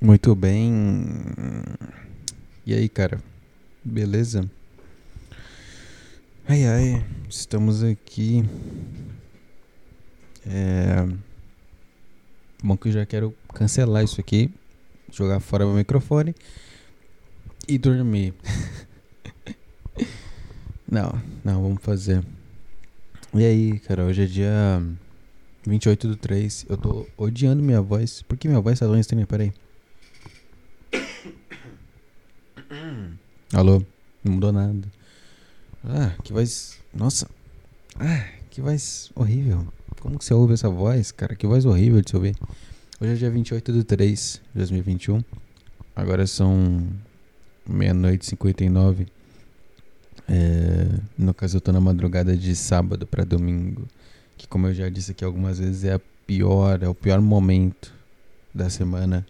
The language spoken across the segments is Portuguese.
Muito bem. E aí, cara? Beleza? Ai ai, estamos aqui. É. Bom que eu já quero cancelar isso aqui, jogar fora meu microfone e dormir. não, não, vamos fazer. E aí, cara, hoje é dia 28 do 3. Eu tô odiando minha voz. Por que minha voz tá tão estranha? Peraí. Alô? Não mudou nada. Ah, que voz. Nossa. Ah, que voz horrível. Como que você ouve essa voz, cara? Que voz horrível de se ouvir. Hoje é dia 28 de 3 de 2021. Agora são meia-noite e 59. É, no caso, eu tô na madrugada de sábado para domingo. Que, como eu já disse aqui algumas vezes, é a pior, é o pior momento da semana.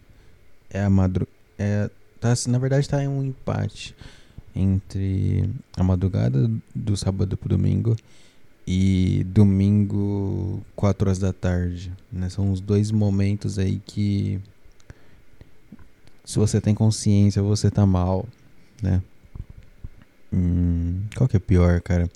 É a madrugada. É, tá, na verdade, tá em um empate entre a madrugada do sábado pro domingo e domingo 4 horas da tarde, né? São os dois momentos aí que se você tem consciência, você tá mal, né? Hum, qual que é pior, cara?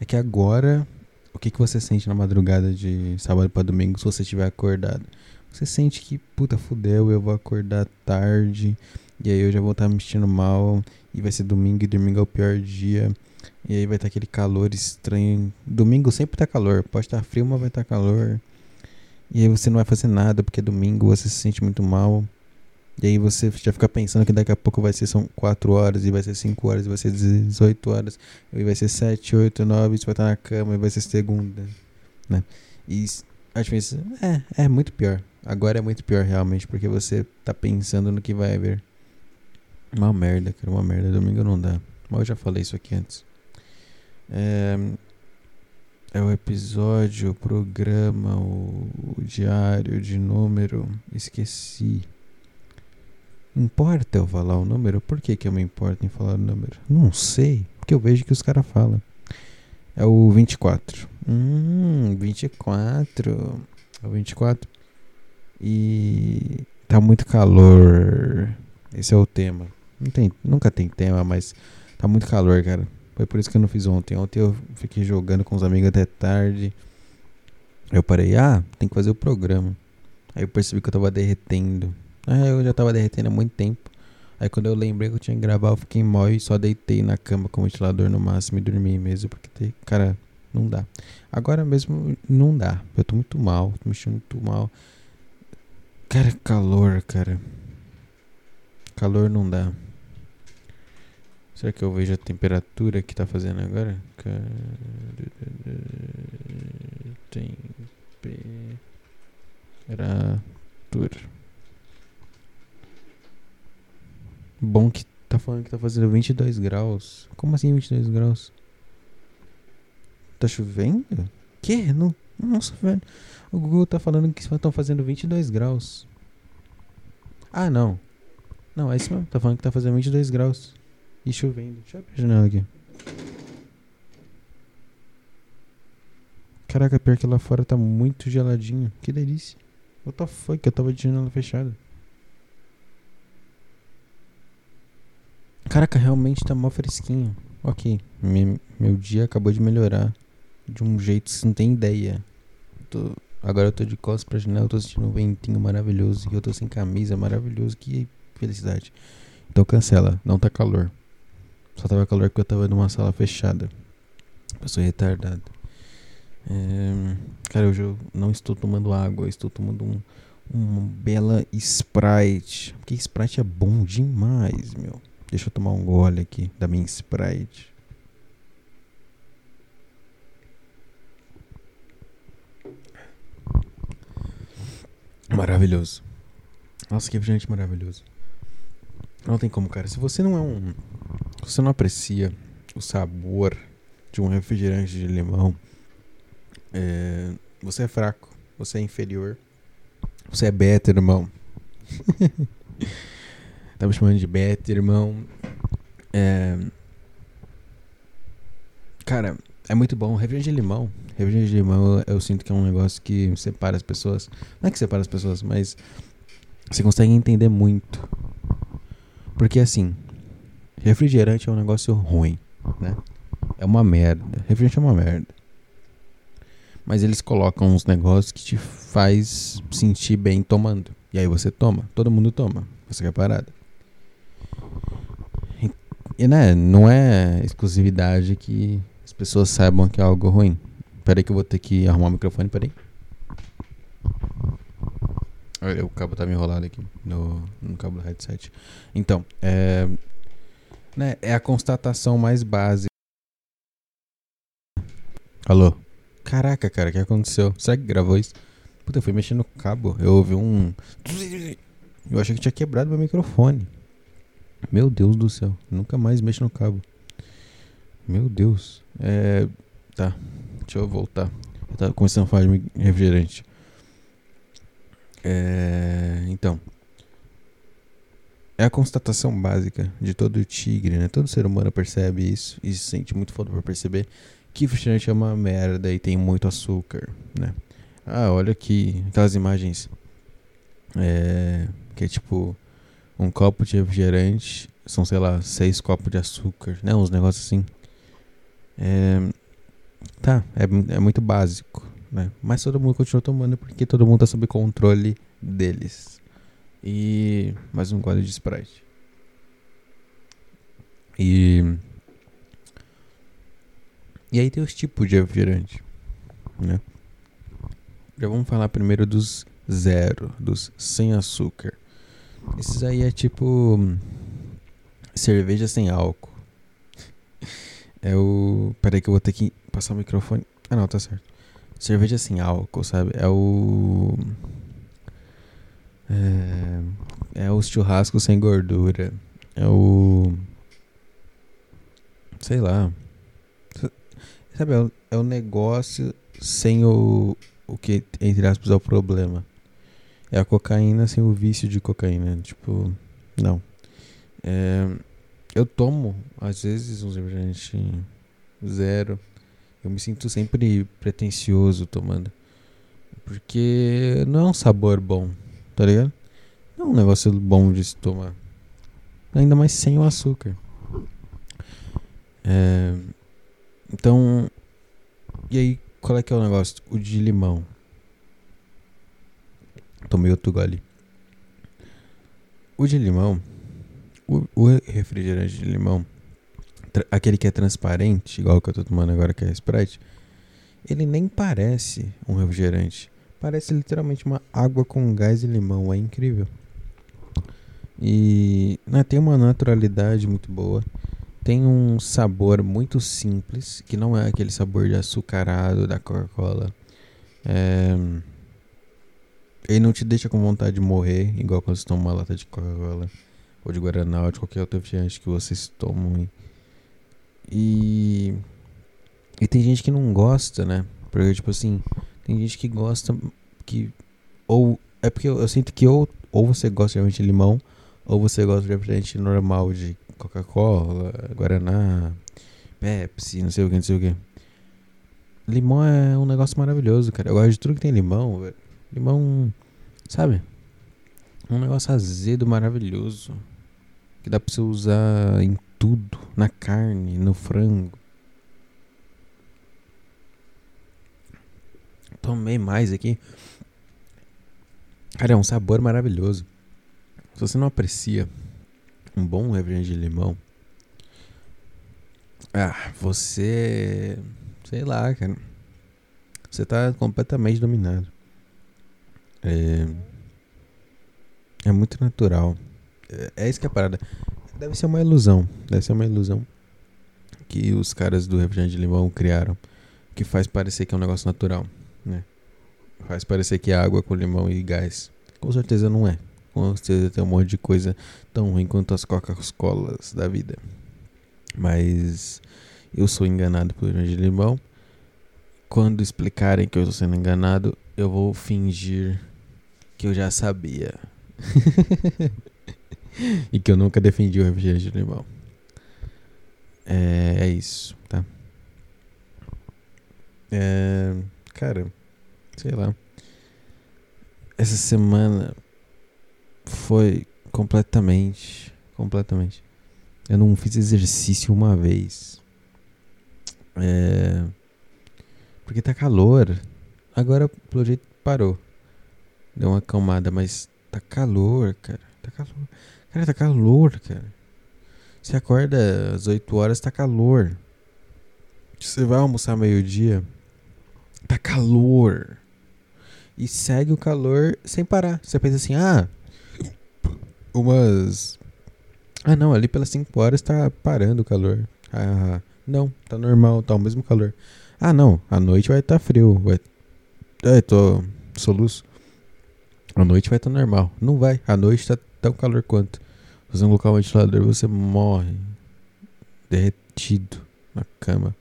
É que agora, o que, que você sente na madrugada de sábado para domingo se você estiver acordado? Você sente que, puta, fudeu, eu vou acordar tarde, e aí eu já vou estar tá me sentindo mal, e vai ser domingo, e domingo é o pior dia, e aí vai estar tá aquele calor estranho. Domingo sempre tá calor, pode estar tá frio, mas vai estar calor. E aí você não vai fazer nada, porque é domingo, você se sente muito mal. E aí você já fica pensando que daqui a pouco vai ser são 4 horas, e vai ser 5 horas, e vai ser 18 horas, e vai ser 7, 8, 9, você vai estar na cama, e vai ser segunda, né? E às vezes é, é muito pior. Agora é muito pior realmente, porque você tá pensando no que vai haver. Uma merda, cara, uma merda. Domingo não dá. Mas eu já falei isso aqui antes. É, é o episódio, o programa, o, o diário de número. Esqueci. Importa eu falar o número? Por que, que eu me importo em falar o número? Não sei. Porque eu vejo que os caras falam. É o 24. Hum, 24. É o 24. E tá muito calor. Esse é o tema. Não tem, nunca tem tema, mas tá muito calor, cara. Foi por isso que eu não fiz ontem. Ontem eu fiquei jogando com os amigos até tarde. Eu parei, ah, tem que fazer o programa. Aí eu percebi que eu tava derretendo. Ah, eu já tava derretendo há muito tempo. Aí quando eu lembrei que eu tinha que gravar, eu fiquei mal e só deitei na cama com o ventilador no máximo e dormi mesmo. Porque, cara, não dá. Agora mesmo não dá. Eu tô muito mal, tô muito mal. Cara, calor, cara. Calor não dá. Será que eu vejo a temperatura que tá fazendo agora? Temperatura. Bom que tá falando que tá fazendo 22 graus. Como assim 22 graus? Tá chovendo? Que? Não, nossa, velho. O Google tá falando que estão fazendo 22 graus. Ah, não. Não, é isso mesmo. Tá falando que tá fazendo 22 graus. E chovendo. Deixa eu abrir a janela aqui. Caraca, pior que lá fora tá muito geladinho. Que delícia. What the fuck? Eu tava de janela fechada. Caraca, realmente tá mal fresquinho. Ok, meu, meu dia acabou de melhorar. De um jeito que você não tem ideia. Tô, agora eu tô de costas pra janela, eu tô sentindo um ventinho maravilhoso. E eu tô sem camisa, maravilhoso. Que felicidade. Então cancela, não tá calor. Só tava calor porque eu tava numa sala fechada. Eu sou. É, cara, hoje eu não estou tomando água, estou tomando um, uma bela Sprite. Porque Sprite é bom demais, meu. Deixa eu tomar um gole aqui da minha Sprite. Maravilhoso. Nossa, que refrigerante maravilhoso. Não tem como, cara. Se você não é um você não aprecia o sabor de um refrigerante de limão, é, você é fraco, você é inferior, você é beta, irmão. tá me chamando de beta, irmão. É, cara, é muito bom. Refrigerante de limão. Refrigerante de limão eu, eu sinto que é um negócio que separa as pessoas. Não é que separa as pessoas, mas Você consegue entender muito. Porque assim, refrigerante é um negócio ruim, né? É uma merda. Refrigerante é uma merda. Mas eles colocam uns negócios que te faz sentir bem tomando. E aí você toma. Todo mundo toma. Você quer parada. E, e né, não é exclusividade que as pessoas saibam que é algo ruim. Peraí que eu vou ter que arrumar o microfone, peraí. O cabo tá me enrolado aqui no, no cabo do headset. Então, é, né, é a constatação mais básica. Alô? Caraca, cara, o que aconteceu? Será que gravou isso? Puta, eu fui mexendo no cabo. Eu ouvi um. Eu achei que tinha quebrado meu microfone. Meu Deus do céu. Nunca mais mexo no cabo. Meu Deus. É. Tá. Deixa eu voltar. Eu tava começando a falar de refrigerante. É, então, é a constatação básica de todo tigre, né? Todo ser humano percebe isso e se sente muito foda por perceber que refrigerante é uma merda e tem muito açúcar, né? Ah, olha aqui, aquelas imagens é, que é tipo um copo de refrigerante, são sei lá, seis copos de açúcar, né? Uns negócios assim. É, tá, é, é muito básico, né? Mas todo mundo continua tomando porque todo mundo tá sob controle deles. E mais um gole de Sprite. E e aí tem os tipos de refrigerante, né? Já vamos falar primeiro dos zero, dos sem açúcar. Esses aí é tipo cerveja sem álcool. É o. Peraí que eu vou ter que passar o microfone. Ah não, tá certo. Cerveja sem álcool, sabe? É o. É, é o churrasco sem gordura. É o. Sei lá. Sabe, é o, é o negócio sem o. O que, entre aspas, é o problema. É a cocaína sem o vício de cocaína. Tipo, não. É, eu tomo, às vezes, um refrigerante zero eu me sinto sempre pretencioso tomando. Porque não é um sabor bom, tá ligado? É um negócio bom de se tomar. Ainda mais sem o açúcar. É, então, e aí, qual é que é o negócio? O de limão. Tomei outro gole. O de limão, o, o refrigerante de limão, aquele que é transparente, igual que eu tô tomando agora, que é Sprite, ele nem parece um refrigerante. Parece literalmente uma água com gás e limão. É incrível. E né, tem uma naturalidade muito boa. Tem um sabor muito simples, que não é aquele sabor de açucarado da Coca-Cola. É... Ele não te deixa com vontade de morrer, igual quando você toma uma lata de Coca-Cola, ou de Guaraná, ou de qualquer outro refrigerante que vocês tomam. E. E tem gente que não gosta, né? Porque, tipo assim, tem gente que gosta que. Ou. É porque eu, eu sinto que ou, ou você gosta realmente de limão, ou você gosta de refrigerante normal de Coca-Cola, Guaraná, Pepsi, não sei o que, não sei o que. Limão é um negócio maravilhoso, cara. Eu gosto de tudo que tem limão, velho. Limão, sabe? Um negócio azedo maravilhoso. Que dá pra você usar em tudo, na carne, no frango. Tomei mais aqui. Cara, é um sabor maravilhoso. Se você não aprecia um bom refrigerante de limão, ah, você. Sei lá, cara. Você tá completamente dominado. É. É muito natural. É, é isso que é a parada. Deve ser uma ilusão. Deve ser uma ilusão que os caras do refrigerante de limão criaram. Que faz parecer que é um negócio natural, né? Faz parecer que é água com limão e gás. Com certeza não é. Com certeza tem um monte de coisa tão ruim quanto as Coca-Colas da vida. Mas eu sou enganado por de limão. Quando explicarem que eu estou sendo enganado, eu vou fingir que eu já sabia. e que eu nunca defendi o refrigerante de limão. É, é isso, tá? É, cara, sei lá. Essa semana foi completamente, completamente. Eu não fiz exercício uma vez. É, porque tá calor. Agora, pelo jeito, parou. Deu uma acalmada, mas tá calor, cara. Tá calor. Cara, tá calor, cara. Você acorda às 8 horas, tá calor. Você vai almoçar meio-dia, tá calor. E segue o calor sem parar. Você pensa assim, ah, umas. Ah, não, ali pelas 5 horas tá parando o calor. Ah, não, tá normal, tá o mesmo calor. Ah, não, à noite vai estar tá frio. Vai... É, tô soluço. À noite vai estar tá normal. Não vai, à noite tá tão calor quanto. Colocar um ventilador, você morre. Derretido na cama.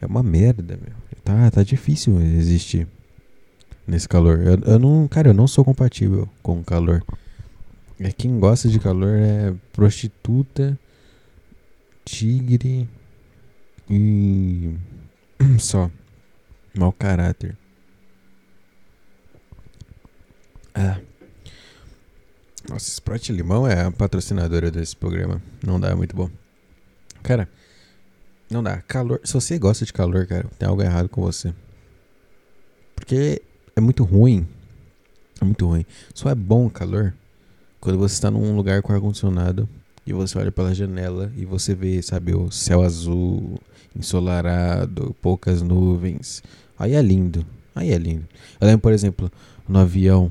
É uma merda, meu. Tá, tá difícil existir nesse calor. Eu, eu não, cara, eu não sou compatível com o calor. É quem gosta de calor é prostituta, tigre e só mau caráter. Ah. Nossa, Sprite Limão é a patrocinadora desse programa. Não dá, é muito bom. Cara, não dá. Calor. Se você gosta de calor, cara, tem algo errado com você. Porque é muito ruim. É muito ruim. Só é bom o calor quando você está num lugar com ar-condicionado e você olha pela janela e você vê, sabe, o céu azul, ensolarado, poucas nuvens. Aí é lindo. Aí é lindo. Eu lembro, por exemplo, no avião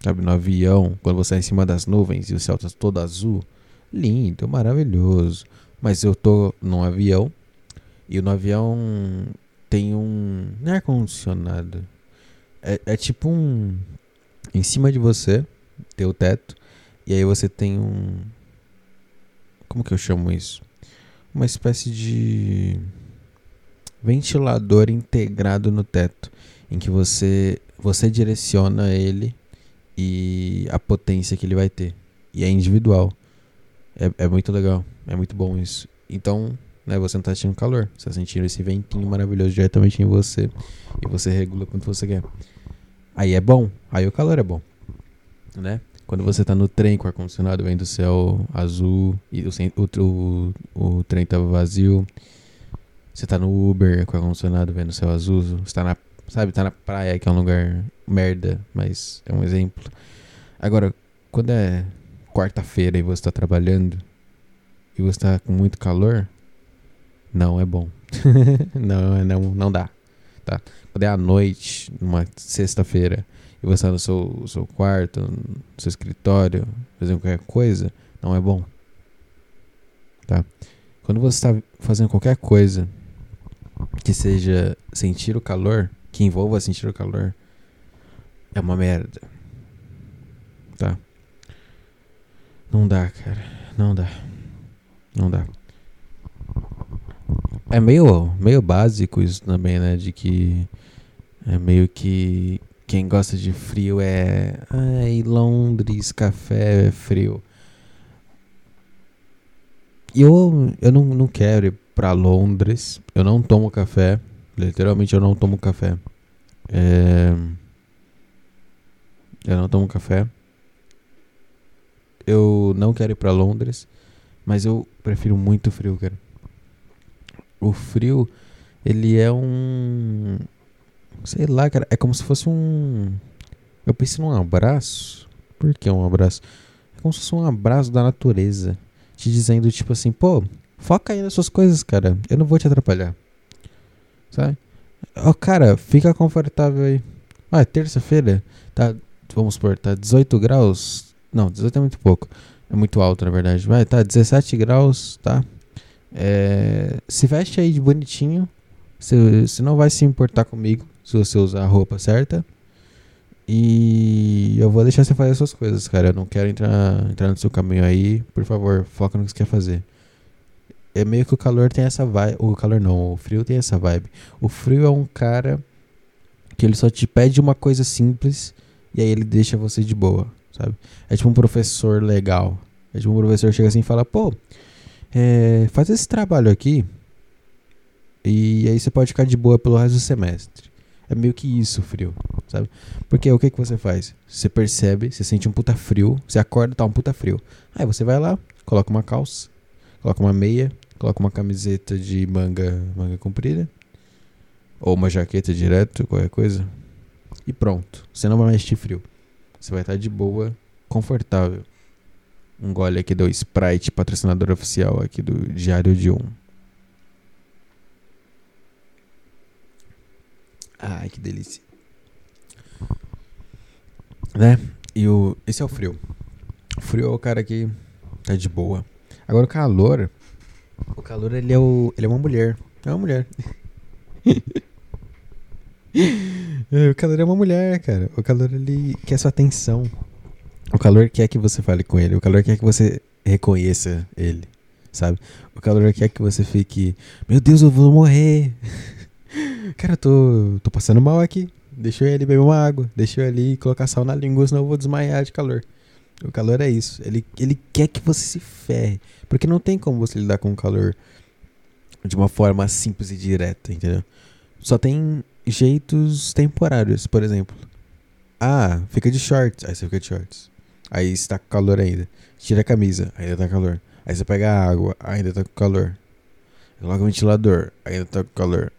Sabe, no avião, quando você está em cima das nuvens e o céu está todo azul. Lindo, maravilhoso. Mas eu tô num avião e no avião tem um. Não é ar-condicionado. É, é tipo um. Em cima de você, tem o teto. E aí você tem um. Como que eu chamo isso? Uma espécie de ventilador integrado no teto, em que você você direciona ele e a potência que ele vai ter. E é individual. É, é muito legal. É muito bom isso. Então, né, você não está sentindo calor. Você está sentindo esse ventinho maravilhoso diretamente em você. E você regula quanto você quer. Aí é bom. Aí o calor é bom. Né? Quando você está no trem com o ar-condicionado vendo o céu azul e o, o, o, o trem tá vazio. Você está no Uber com o ar-condicionado vendo o céu azul. Você está na Sabe, tá na praia, que é um lugar merda, mas é um exemplo. Agora, quando é quarta-feira e você tá trabalhando e você tá com muito calor, não é bom. não, é, não, não dá. Tá? Quando é à noite, numa sexta-feira, e você tá no seu, seu quarto, no seu escritório, fazendo qualquer coisa, não é bom. Tá? Quando você está fazendo qualquer coisa que seja sentir o calor, que envolva sentir o calor é uma merda. Tá? Não dá, cara. Não dá. Não dá. É meio, meio básico isso também, né? De que é meio que quem gosta de frio é. Ai, Londres, café é frio. E eu, eu não, não quero ir pra Londres. Eu não tomo café. Literalmente eu não tomo café. É... Eu não tomo café. Eu não quero ir para Londres, mas eu prefiro muito frio, cara. O frio, ele é um. Sei lá, cara. É como se fosse um. Eu pensei num abraço. Por que um abraço? É como se fosse um abraço da natureza. Te dizendo, tipo assim, pô, foca aí nas suas coisas, cara. Eu não vou te atrapalhar. Sabe? Oh, cara, fica confortável aí. Ah, é terça-feira. Tá, vamos supor, tá 18 graus. Não, 18 é muito pouco. É muito alto, na verdade. Vai, tá 17 graus, tá? É, se veste aí de bonitinho. Você não vai se importar comigo se você usar a roupa certa. E eu vou deixar você fazer as suas coisas, cara. Eu não quero entrar, entrar no seu caminho aí. Por favor, foca no que você quer fazer é meio que o calor tem essa vibe. O calor não, o frio tem essa vibe. O frio é um cara que ele só te pede uma coisa simples e aí ele deixa você de boa, sabe? É tipo um professor legal. É tipo um professor chega assim e fala, pô, é, faz esse trabalho aqui e aí você pode ficar de boa pelo resto do semestre. É meio que isso, frio. sabe? Porque o que, que você faz? Você percebe, você sente um puta frio, você acorda, tá um puta frio. Aí você vai lá, coloca uma calça, coloca uma meia, coloca uma camiseta de manga, manga comprida, ou uma jaqueta direto, qualquer coisa, e pronto. Você não vai mais sentir frio. Você vai estar de boa, confortável. Um gole aqui do Sprite, patrocinador oficial aqui do Diário de Um. Ai, que delícia. Né? E o, esse é o frio. O frio é o cara que tá de boa. Agora o calor. O calor ele é, o, ele é uma mulher. É uma mulher. o calor é uma mulher, cara. O calor ele quer sua atenção. O calor quer que você fale com ele. O calor quer que você reconheça ele. Sabe? O calor quer que você fique. Meu Deus, eu vou morrer. Cara, eu tô, tô passando mal aqui. Deixa eu ir ali beber uma água. Deixa eu ir ali colocar sal na língua, senão eu vou desmaiar de calor. O calor é isso. Ele, ele quer que você se ferre. Porque não tem como você lidar com o calor de uma forma simples e direta, entendeu? Só tem jeitos temporários, por exemplo. Ah, fica de shorts. Aí você fica de shorts. Aí está com calor ainda. Tira a camisa, ainda tá calor. Aí você pega a água, ainda tá com calor. Coloca o ventilador, ainda tá com calor.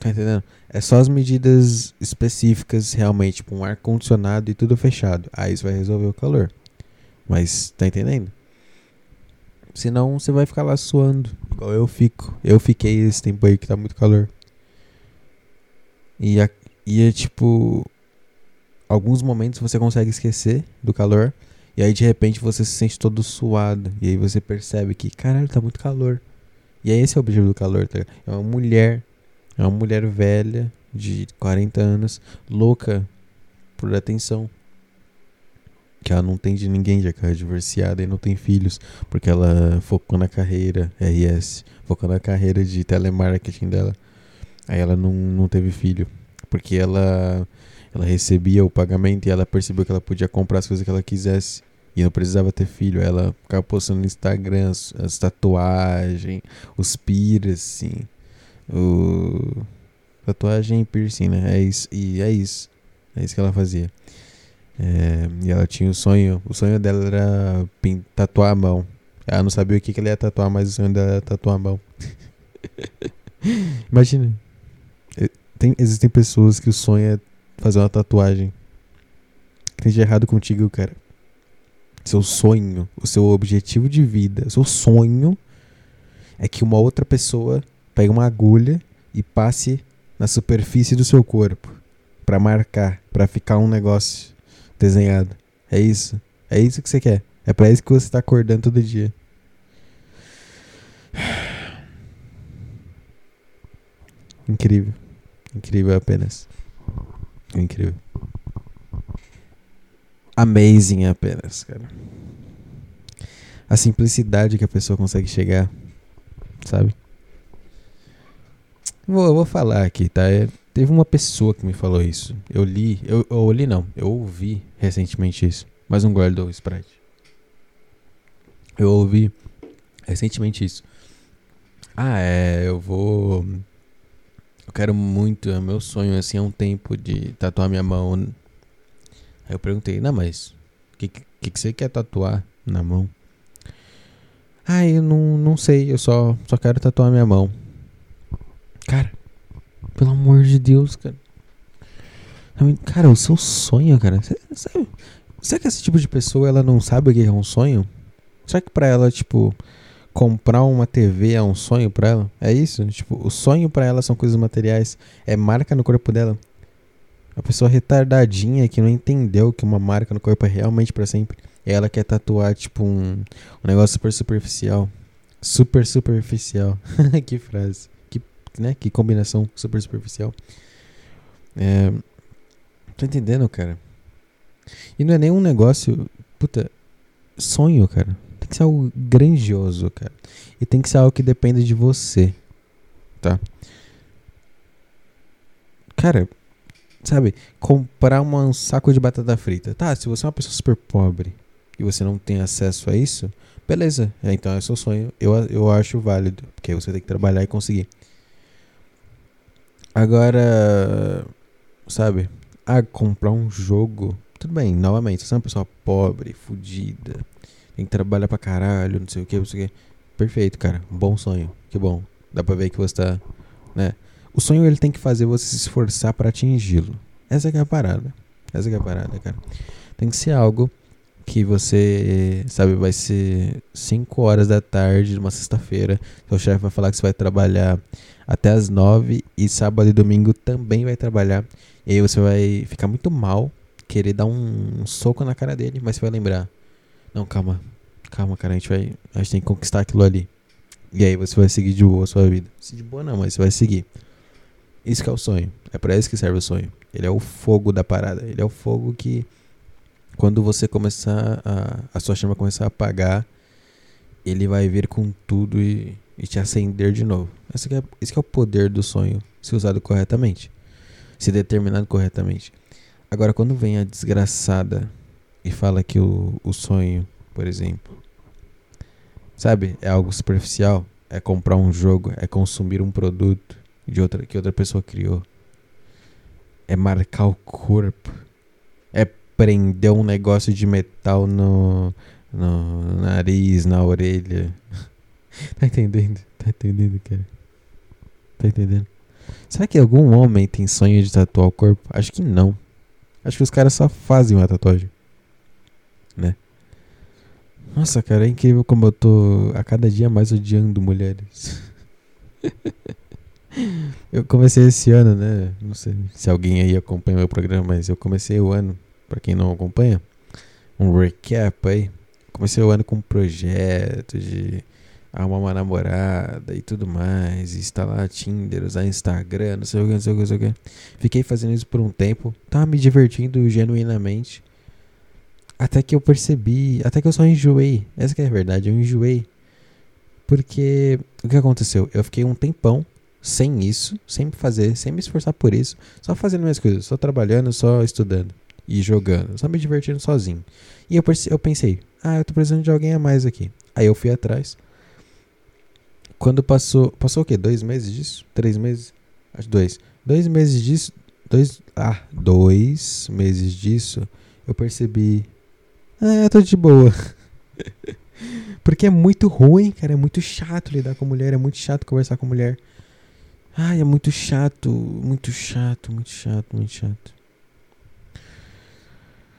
Tá entendendo? É só as medidas específicas, realmente, tipo um ar-condicionado e tudo fechado. Aí isso vai resolver o calor. Mas, tá entendendo? Senão você vai ficar lá suando, igual eu fico. Eu fiquei esse tempo aí que tá muito calor. E, a, e é tipo. Alguns momentos você consegue esquecer do calor. E aí de repente você se sente todo suado. E aí você percebe que, caralho, tá muito calor. E aí esse é o objetivo do calor, tá? É uma mulher é uma mulher velha, de 40 anos, louca por atenção. Que ela não tem de ninguém, já que ela é divorciada e não tem filhos. Porque ela focou na carreira RS, focou na carreira de telemarketing dela. Aí ela não, não teve filho. Porque ela, ela recebia o pagamento e ela percebeu que ela podia comprar as coisas que ela quisesse. E não precisava ter filho. Ela ficava postando no Instagram as, as tatuagens, os piercing. O tatuagem piercing, né? É isso, e é isso. É isso que ela fazia. É, e ela tinha o sonho, o sonho dela era tatuar a mão. Ela não sabia o que, que ela ia tatuar, mas o sonho dela era tatuar a mão. Imagina. É, tem, existem pessoas que o sonho é fazer uma tatuagem. Que tem de errado contigo, cara? Seu sonho, o seu objetivo de vida, o seu sonho é que uma outra pessoa pegue uma agulha e passe na superfície do seu corpo para marcar, para ficar um negócio desenhado. É isso. É isso que você quer. É para isso que você está acordando todo dia. Incrível. Incrível apenas. Incrível. Amazing apenas, cara. A simplicidade que a pessoa consegue chegar, sabe? Vou, vou falar aqui, tá? É, teve uma pessoa que me falou isso. Eu li, eu, eu li não, eu ouvi recentemente isso. Mais um gole do Sprite. Eu ouvi recentemente isso. Ah, é, eu vou. Eu quero muito, é meu sonho assim há um tempo de tatuar minha mão. Aí eu perguntei, não, mas o que, que, que você quer tatuar na mão? Ah, eu não, não sei, eu só, só quero tatuar minha mão. Cara, pelo amor de Deus, cara. Cara, o seu sonho, cara. Será que esse tipo de pessoa ela não sabe o que é um sonho? Será que pra ela, tipo, comprar uma TV é um sonho pra ela? É isso? Tipo, o sonho pra ela são coisas materiais. É marca no corpo dela. A pessoa retardadinha que não entendeu que uma marca no corpo é realmente para sempre. E ela quer tatuar, tipo, um, um negócio super superficial. Super superficial. que frase né? Que combinação super superficial. É, tô entendendo, cara. E não é nenhum negócio. Puta, sonho, cara. Que ser algo grandioso, cara. E tem que ser algo que dependa de você. Tá? Cara, sabe? Comprar um saco de batata frita. Tá, se você é uma pessoa super pobre e você não tem acesso a isso, beleza. É, então é seu sonho. Eu, eu acho válido. Porque você tem que trabalhar e conseguir. Agora, sabe? Ah, comprar um jogo. Tudo bem, novamente, você é uma pessoa pobre, fodida, tem que trabalhar pra caralho, não sei o que, não sei o que. Perfeito, cara. Bom sonho. Que bom. Dá pra ver que você tá, né? O sonho ele tem que fazer você se esforçar para atingi-lo. Essa é, a parada. Essa é, é a parada, cara. Tem que ser algo que você, sabe, vai ser 5 horas da tarde, uma sexta-feira. Seu chefe vai falar que você vai trabalhar até as 9 e sábado e domingo também vai trabalhar. E aí você vai ficar muito mal, querer dar um, soco na cara dele, mas você vai lembrar: Não, calma, calma, cara, a gente vai, a gente tem que conquistar aquilo ali. E aí você vai seguir de boa a sua vida. Se de boa não, mas você vai seguir. Isso que é o sonho. É para isso que serve o sonho. Ele é o fogo da parada. Ele é o fogo que quando você começar a, a sua chama começar a apagar, ele vai vir com tudo e, e te acender de novo. Esse, é, esse é o poder do sonho, se usado corretamente, se determinado corretamente. Agora, quando vem a desgraçada e fala que o, o sonho, por exemplo, sabe, é algo superficial, é comprar um jogo, é consumir um produto de outra que outra pessoa criou, é marcar o corpo, é prender um negócio de metal no, no nariz, na orelha. tá entendendo? Tá entendendo, cara? Tá entendendo? Será que algum homem tem sonho de tatuar o corpo? Acho que não. Acho que os caras só fazem uma tatuagem. Né? Nossa, cara, é incrível como eu tô a cada dia mais odiando mulheres. eu comecei esse ano, né? Não sei se alguém aí acompanha meu programa, mas eu comecei o ano para quem não acompanha, um recap aí. Comecei o ano com um projeto de arrumar uma namorada e tudo mais, instalar Tinder, usar Instagram, não sei o que, não sei o que, não sei o que. Fiquei fazendo isso por um tempo, tava me divertindo genuinamente. Até que eu percebi, até que eu só enjoei. Essa que é a verdade, eu enjoei. Porque o que aconteceu? Eu fiquei um tempão sem isso, sem fazer, sem me esforçar por isso, só fazendo minhas coisas, só trabalhando, só estudando e jogando, só me divertindo sozinho. E eu, eu pensei, ah, eu tô precisando de alguém a mais aqui. Aí eu fui atrás. Quando passou. Passou o quê? Dois meses disso? Três meses? Acho dois. Dois meses disso. Dois. Ah, dois meses disso. Eu percebi. Ah, eu tô de boa. Porque é muito ruim, cara. É muito chato lidar com mulher. É muito chato conversar com mulher. Ai, é muito chato. Muito chato, muito chato, muito chato.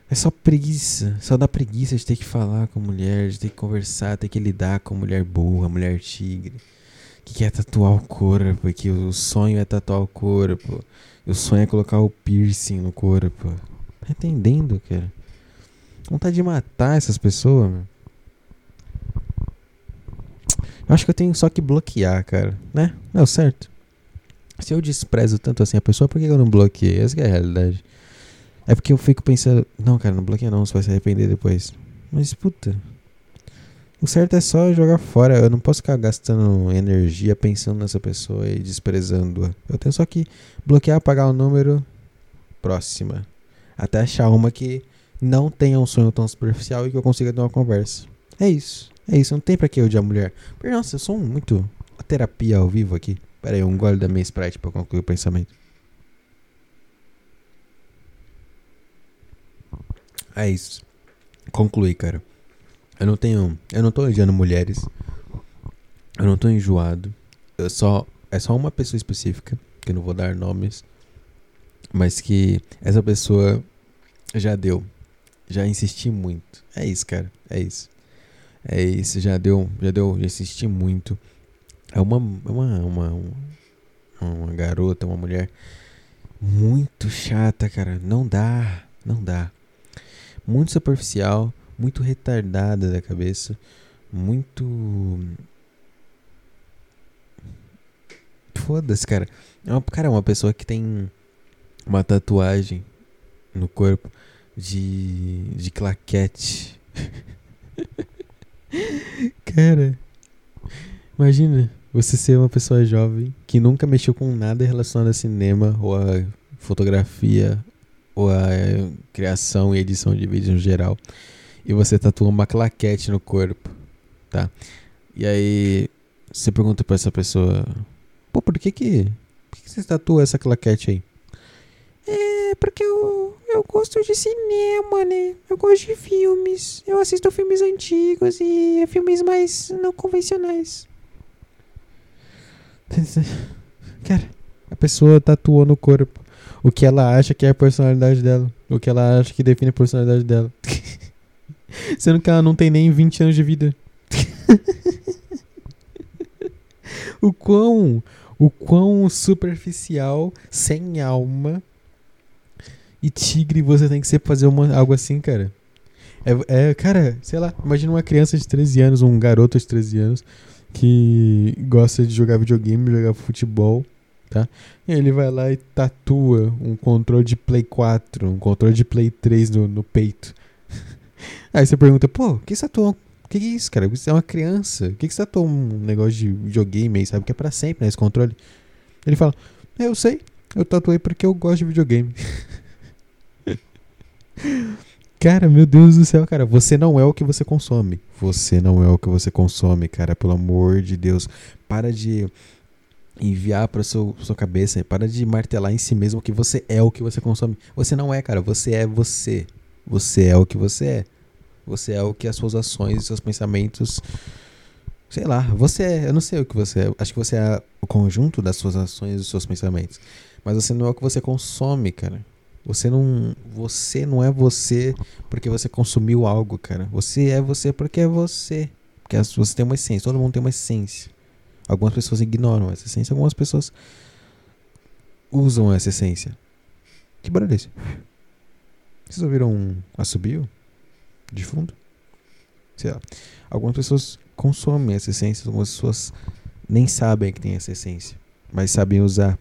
É só preguiça. Só dá preguiça de ter que falar com mulher, de ter que conversar, ter que lidar com mulher burra, mulher tigre. Que quer tatuar o corpo, que o sonho é tatuar o corpo. E o sonho é colocar o piercing no corpo. Tá entendendo, cara? Vontade de matar essas pessoas, meu. Eu acho que eu tenho só que bloquear, cara. Né? Não, certo. Se eu desprezo tanto assim a pessoa, por que eu não bloqueei? Essa é a realidade. É porque eu fico pensando, não, cara, não bloqueia não, você vai se arrepender depois. Mas, puta. O certo é só jogar fora. Eu não posso ficar gastando energia pensando nessa pessoa e desprezando-a. Eu tenho só que bloquear, apagar o número. Próxima. Até achar uma que não tenha um sonho tão superficial e que eu consiga ter uma conversa. É isso. É isso. Não tem pra que odiar a mulher. Nossa, eu sou muito. A terapia ao vivo aqui. Pera aí, um gole da minha Sprite pra concluir o pensamento. É isso. Concluí, cara. Eu não tenho. Eu não tô odiando mulheres. Eu não tô enjoado. Eu só. É só uma pessoa específica, que eu não vou dar nomes. Mas que essa pessoa já deu. Já insisti muito. É isso, cara. É isso. É isso. Já deu. Já deu. Já insisti muito. É uma. Uma. Uma, uma, uma garota, uma mulher. Muito chata, cara. Não dá. Não dá muito superficial, muito retardada da cabeça, muito. Foda-se, cara. É uma, cara, é uma pessoa que tem uma tatuagem no corpo de, de claquete. cara, imagina você ser uma pessoa jovem que nunca mexeu com nada relacionado a cinema ou a fotografia a criação e edição de vídeos no geral, e você tatua uma claquete no corpo, tá? E aí você pergunta para essa pessoa, pô, por que que, por que, que você tatua essa claquete aí? É, porque eu, eu gosto de cinema, né? Eu gosto de filmes. Eu assisto filmes antigos e filmes mais não convencionais. Cara, a pessoa tatuou no corpo o que ela acha que é a personalidade dela. O que ela acha que define a personalidade dela. Sendo que ela não tem nem 20 anos de vida. o quão o quão superficial, sem alma e tigre você tem que ser fazer uma, algo assim, cara. É, é, cara, sei lá, imagina uma criança de 13 anos, um garoto de 13 anos que gosta de jogar videogame, jogar futebol, tá? Ele vai lá e tatua um controle de Play 4, um controle de Play 3 no, no peito. Aí você pergunta, pô, que você tatuou? O que, que é isso, cara? Você é uma criança. O que, que você tatuou um negócio de videogame aí, sabe? Que é pra sempre, né? Esse controle. Ele fala, eu sei, eu tatuei porque eu gosto de videogame. Cara, meu Deus do céu, cara, você não é o que você consome. Você não é o que você consome, cara, pelo amor de Deus. Para de enviar para sua cabeça, para de martelar em si mesmo que você é o que você consome. Você não é, cara, você é você. Você é o que você é. Você é o que as suas ações, seus pensamentos, sei lá, você é, eu não sei o que você é. Acho que você é o conjunto das suas ações e dos seus pensamentos. Mas você não é o que você consome, cara. Você não, você não é você porque você consumiu algo, cara. Você é você porque é você. Porque você tem uma essência, todo mundo tem uma essência. Algumas pessoas ignoram essa essência, algumas pessoas usam essa essência. Que barulho é esse? Vocês ouviram um assobio de fundo? Sei lá. Algumas pessoas consomem essa essência, algumas pessoas nem sabem que tem essa essência, mas sabem usar.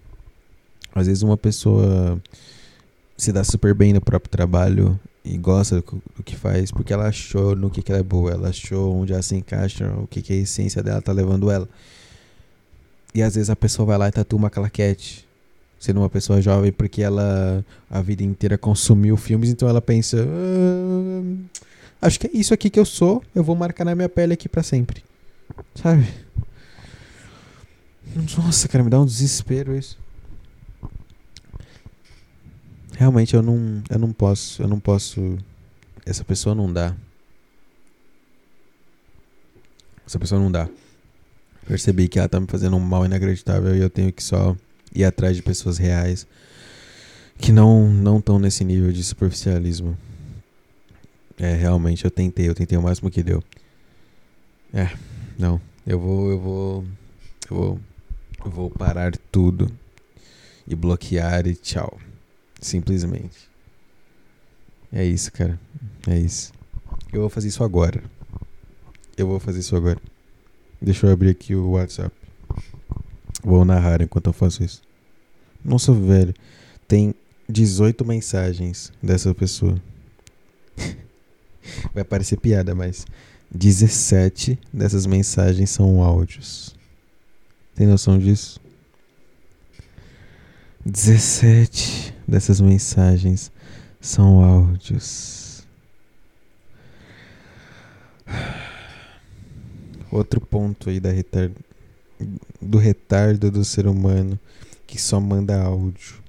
Às vezes uma pessoa se dá super bem no próprio trabalho e gosta do, que faz porque ela achou no que, que ela é boa, ela achou onde ela se encaixa, o que, que a essência dela tá levando ela. E às vezes a pessoa vai lá e tatua uma claquete, sendo uma pessoa jovem porque ela a vida inteira consumiu filmes, então ela pensa, ah, acho que é isso aqui que eu sou, eu vou marcar na minha pele aqui para sempre. Sabe? Nossa, cara, me dá um desespero isso realmente eu não, eu não posso, eu não posso. Essa pessoa não dá. Essa pessoa não dá. Percebi que ela tá me fazendo um mal inacreditável e eu tenho que só ir atrás de pessoas reais que não não estão nesse nível de superficialismo. É, realmente eu tentei, eu tentei o máximo que deu. É, não, eu vou, eu vou, eu vou, eu vou parar tudo e bloquear e tchau. Simplesmente. É isso, cara. É isso. Eu vou fazer isso agora. Eu vou fazer isso agora. Deixa eu abrir aqui o WhatsApp. Vou narrar enquanto eu faço isso. Nossa, velho. Tem 18 mensagens dessa pessoa. Vai parecer piada, mas 17 dessas mensagens são áudios. Tem noção disso? 17 dessas mensagens são áudios. Outro ponto aí da do retardo do ser humano que só manda áudio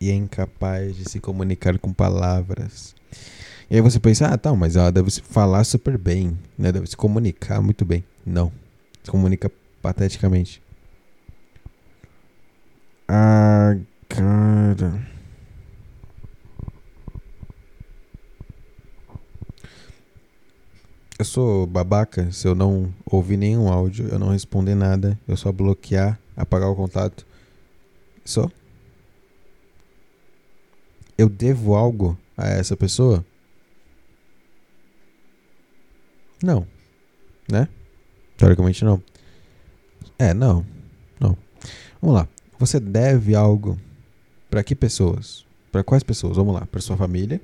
e é incapaz de se comunicar com palavras. E aí você pensa, ah, tá, mas ela deve falar super bem, né? Deve se comunicar muito bem. Não. Se comunica pateticamente. Ah, Cara. Sou babaca se eu não ouvir nenhum áudio, eu não responder nada, eu só bloquear, apagar o contato. Só. Eu devo algo a essa pessoa? Não. Né? Teoricamente não. É, não. Não. Vamos lá. Você deve algo para que pessoas? Para quais pessoas? Vamos lá, para sua família.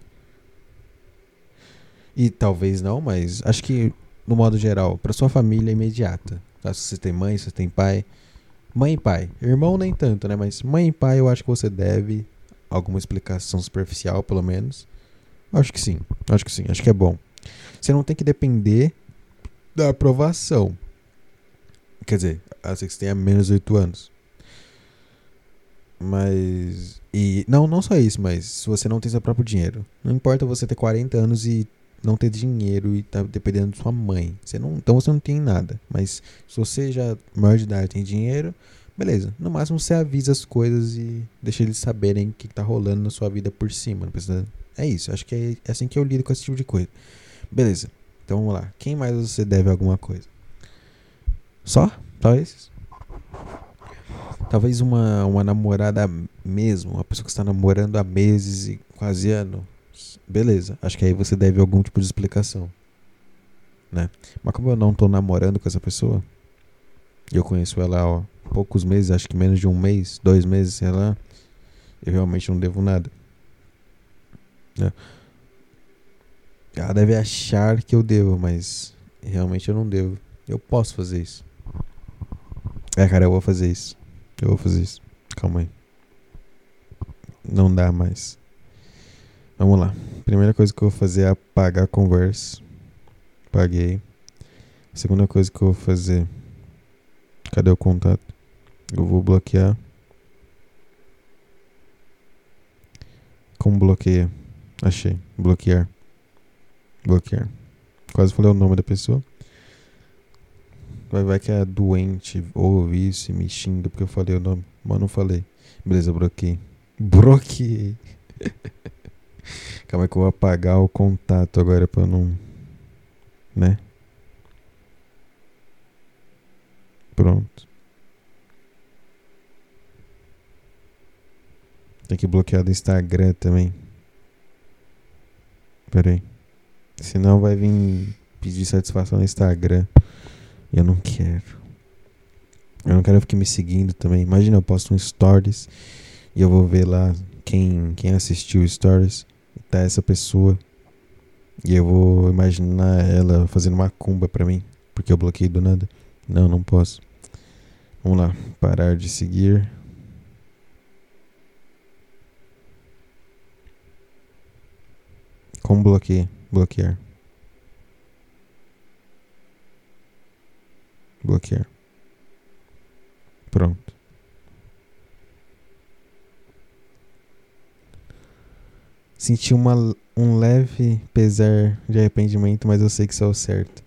E talvez não, mas acho que no modo geral, para sua família imediata. Tá? Se você tem mãe, se você tem pai. Mãe e pai. Irmão nem tanto, né? Mas mãe e pai eu acho que você deve alguma explicação superficial, pelo menos. Acho que sim. Acho que sim. Acho que é bom. Você não tem que depender da aprovação. Quer dizer, a que você tenha menos de 8 anos. Mas E não, não só isso, mas se você não tem seu próprio dinheiro. Não importa você ter 40 anos e não ter dinheiro e tá dependendo de sua mãe. Você não, então você não tem nada. Mas se você já maior de idade tem dinheiro, beleza. No máximo você avisa as coisas e deixa eles saberem o que, tá rolando na sua vida por cima. Precisa... É isso. Acho que é, é assim que eu lido com esse tipo de coisa. Beleza. Então vamos lá. Quem mais você deve alguma coisa? Só? Esses? Talvez uma, uma namorada mesmo, uma pessoa que está namorando há meses e quase anos. Beleza, acho que aí você deve algum tipo de explicação. Né? Mas como eu não estou namorando com essa pessoa, eu conheço ela há poucos meses, acho que menos de um mês, dois meses, sei lá, eu realmente não devo nada. Né? Ela deve achar que eu devo, mas realmente eu não devo. Eu posso fazer isso. É, cara, eu vou fazer isso. Eu vou fazer isso. Calma aí. Não dá mais. Vamos lá. Primeira coisa que eu vou fazer é apagar a conversa. Paguei. Segunda coisa que eu vou fazer. Cadê o contato? Eu vou bloquear. Como bloqueia? Achei. Bloquear. Bloquear. Quase falei o nome da pessoa. Vai, vai que é doente ouve isso e me xinga porque eu falei o nome. Mas não falei. Beleza, bloqueei. Bloqueei. Calma aí que eu vou apagar o contato agora pra não. Né? Pronto. Tem que bloquear do Instagram também. Pera aí. Senão vai vir pedir satisfação no Instagram. Eu não quero. Eu não quero ficar me seguindo também. Imagina, eu posto um stories e eu vou ver lá quem, quem assistiu stories. Tá essa pessoa. E eu vou imaginar ela fazendo uma cumba pra mim. Porque eu bloqueei do nada. Não, não posso. Vamos lá. Parar de seguir. Como bloquear? Bloquear. Bloquear. Pronto. Senti uma, um leve pesar de arrependimento, mas eu sei que isso é o certo.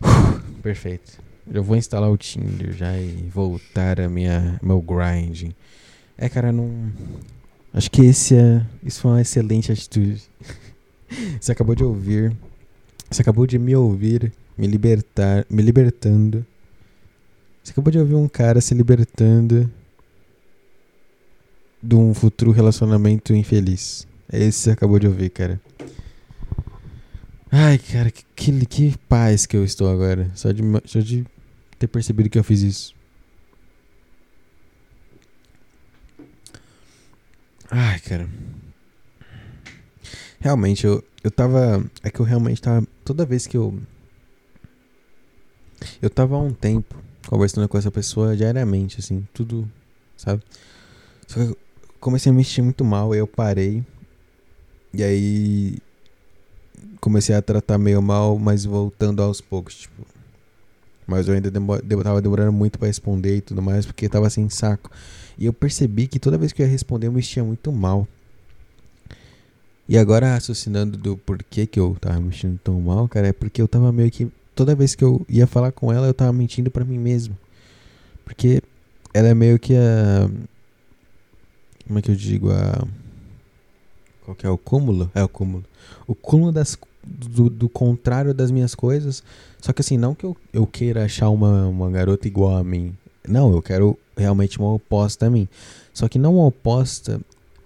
Uf, perfeito. Eu vou instalar o Tinder já e voltar a minha meu grinding. É, cara, não. Acho que esse é. Isso foi uma excelente atitude. Você acabou de ouvir. Você acabou de me ouvir me libertar, me libertando. Você acabou de ouvir um cara se libertando de um futuro relacionamento infeliz. É esse que você acabou de ouvir, cara. Ai, cara, que, que, que paz que eu estou agora. Só de, só de ter percebido que eu fiz isso. Ai, cara. Realmente, eu, eu tava. É que eu realmente tava. Toda vez que eu eu tava há um tempo conversando com essa pessoa diariamente, assim, tudo, sabe? Só que comecei a me sentir muito mal, eu parei. E aí comecei a tratar meio mal, mas voltando aos poucos, tipo. Mas eu ainda demor tava demorando muito para responder e tudo mais, porque tava sem saco. E eu percebi que toda vez que eu ia responder eu me sentia muito mal. E agora, raciocinando do porquê que eu tava me sentindo tão mal, cara, é porque eu tava meio que toda vez que eu ia falar com ela, eu tava mentindo para mim mesmo. Porque ela é meio que a. Como é que eu digo? A. Qual que é o cúmulo? É o cúmulo. O cúmulo das, do, do contrário das minhas coisas. Só que assim, não que eu, eu queira achar uma, uma garota igual a mim. Não, eu quero realmente uma oposta a mim. Só que não uma oposta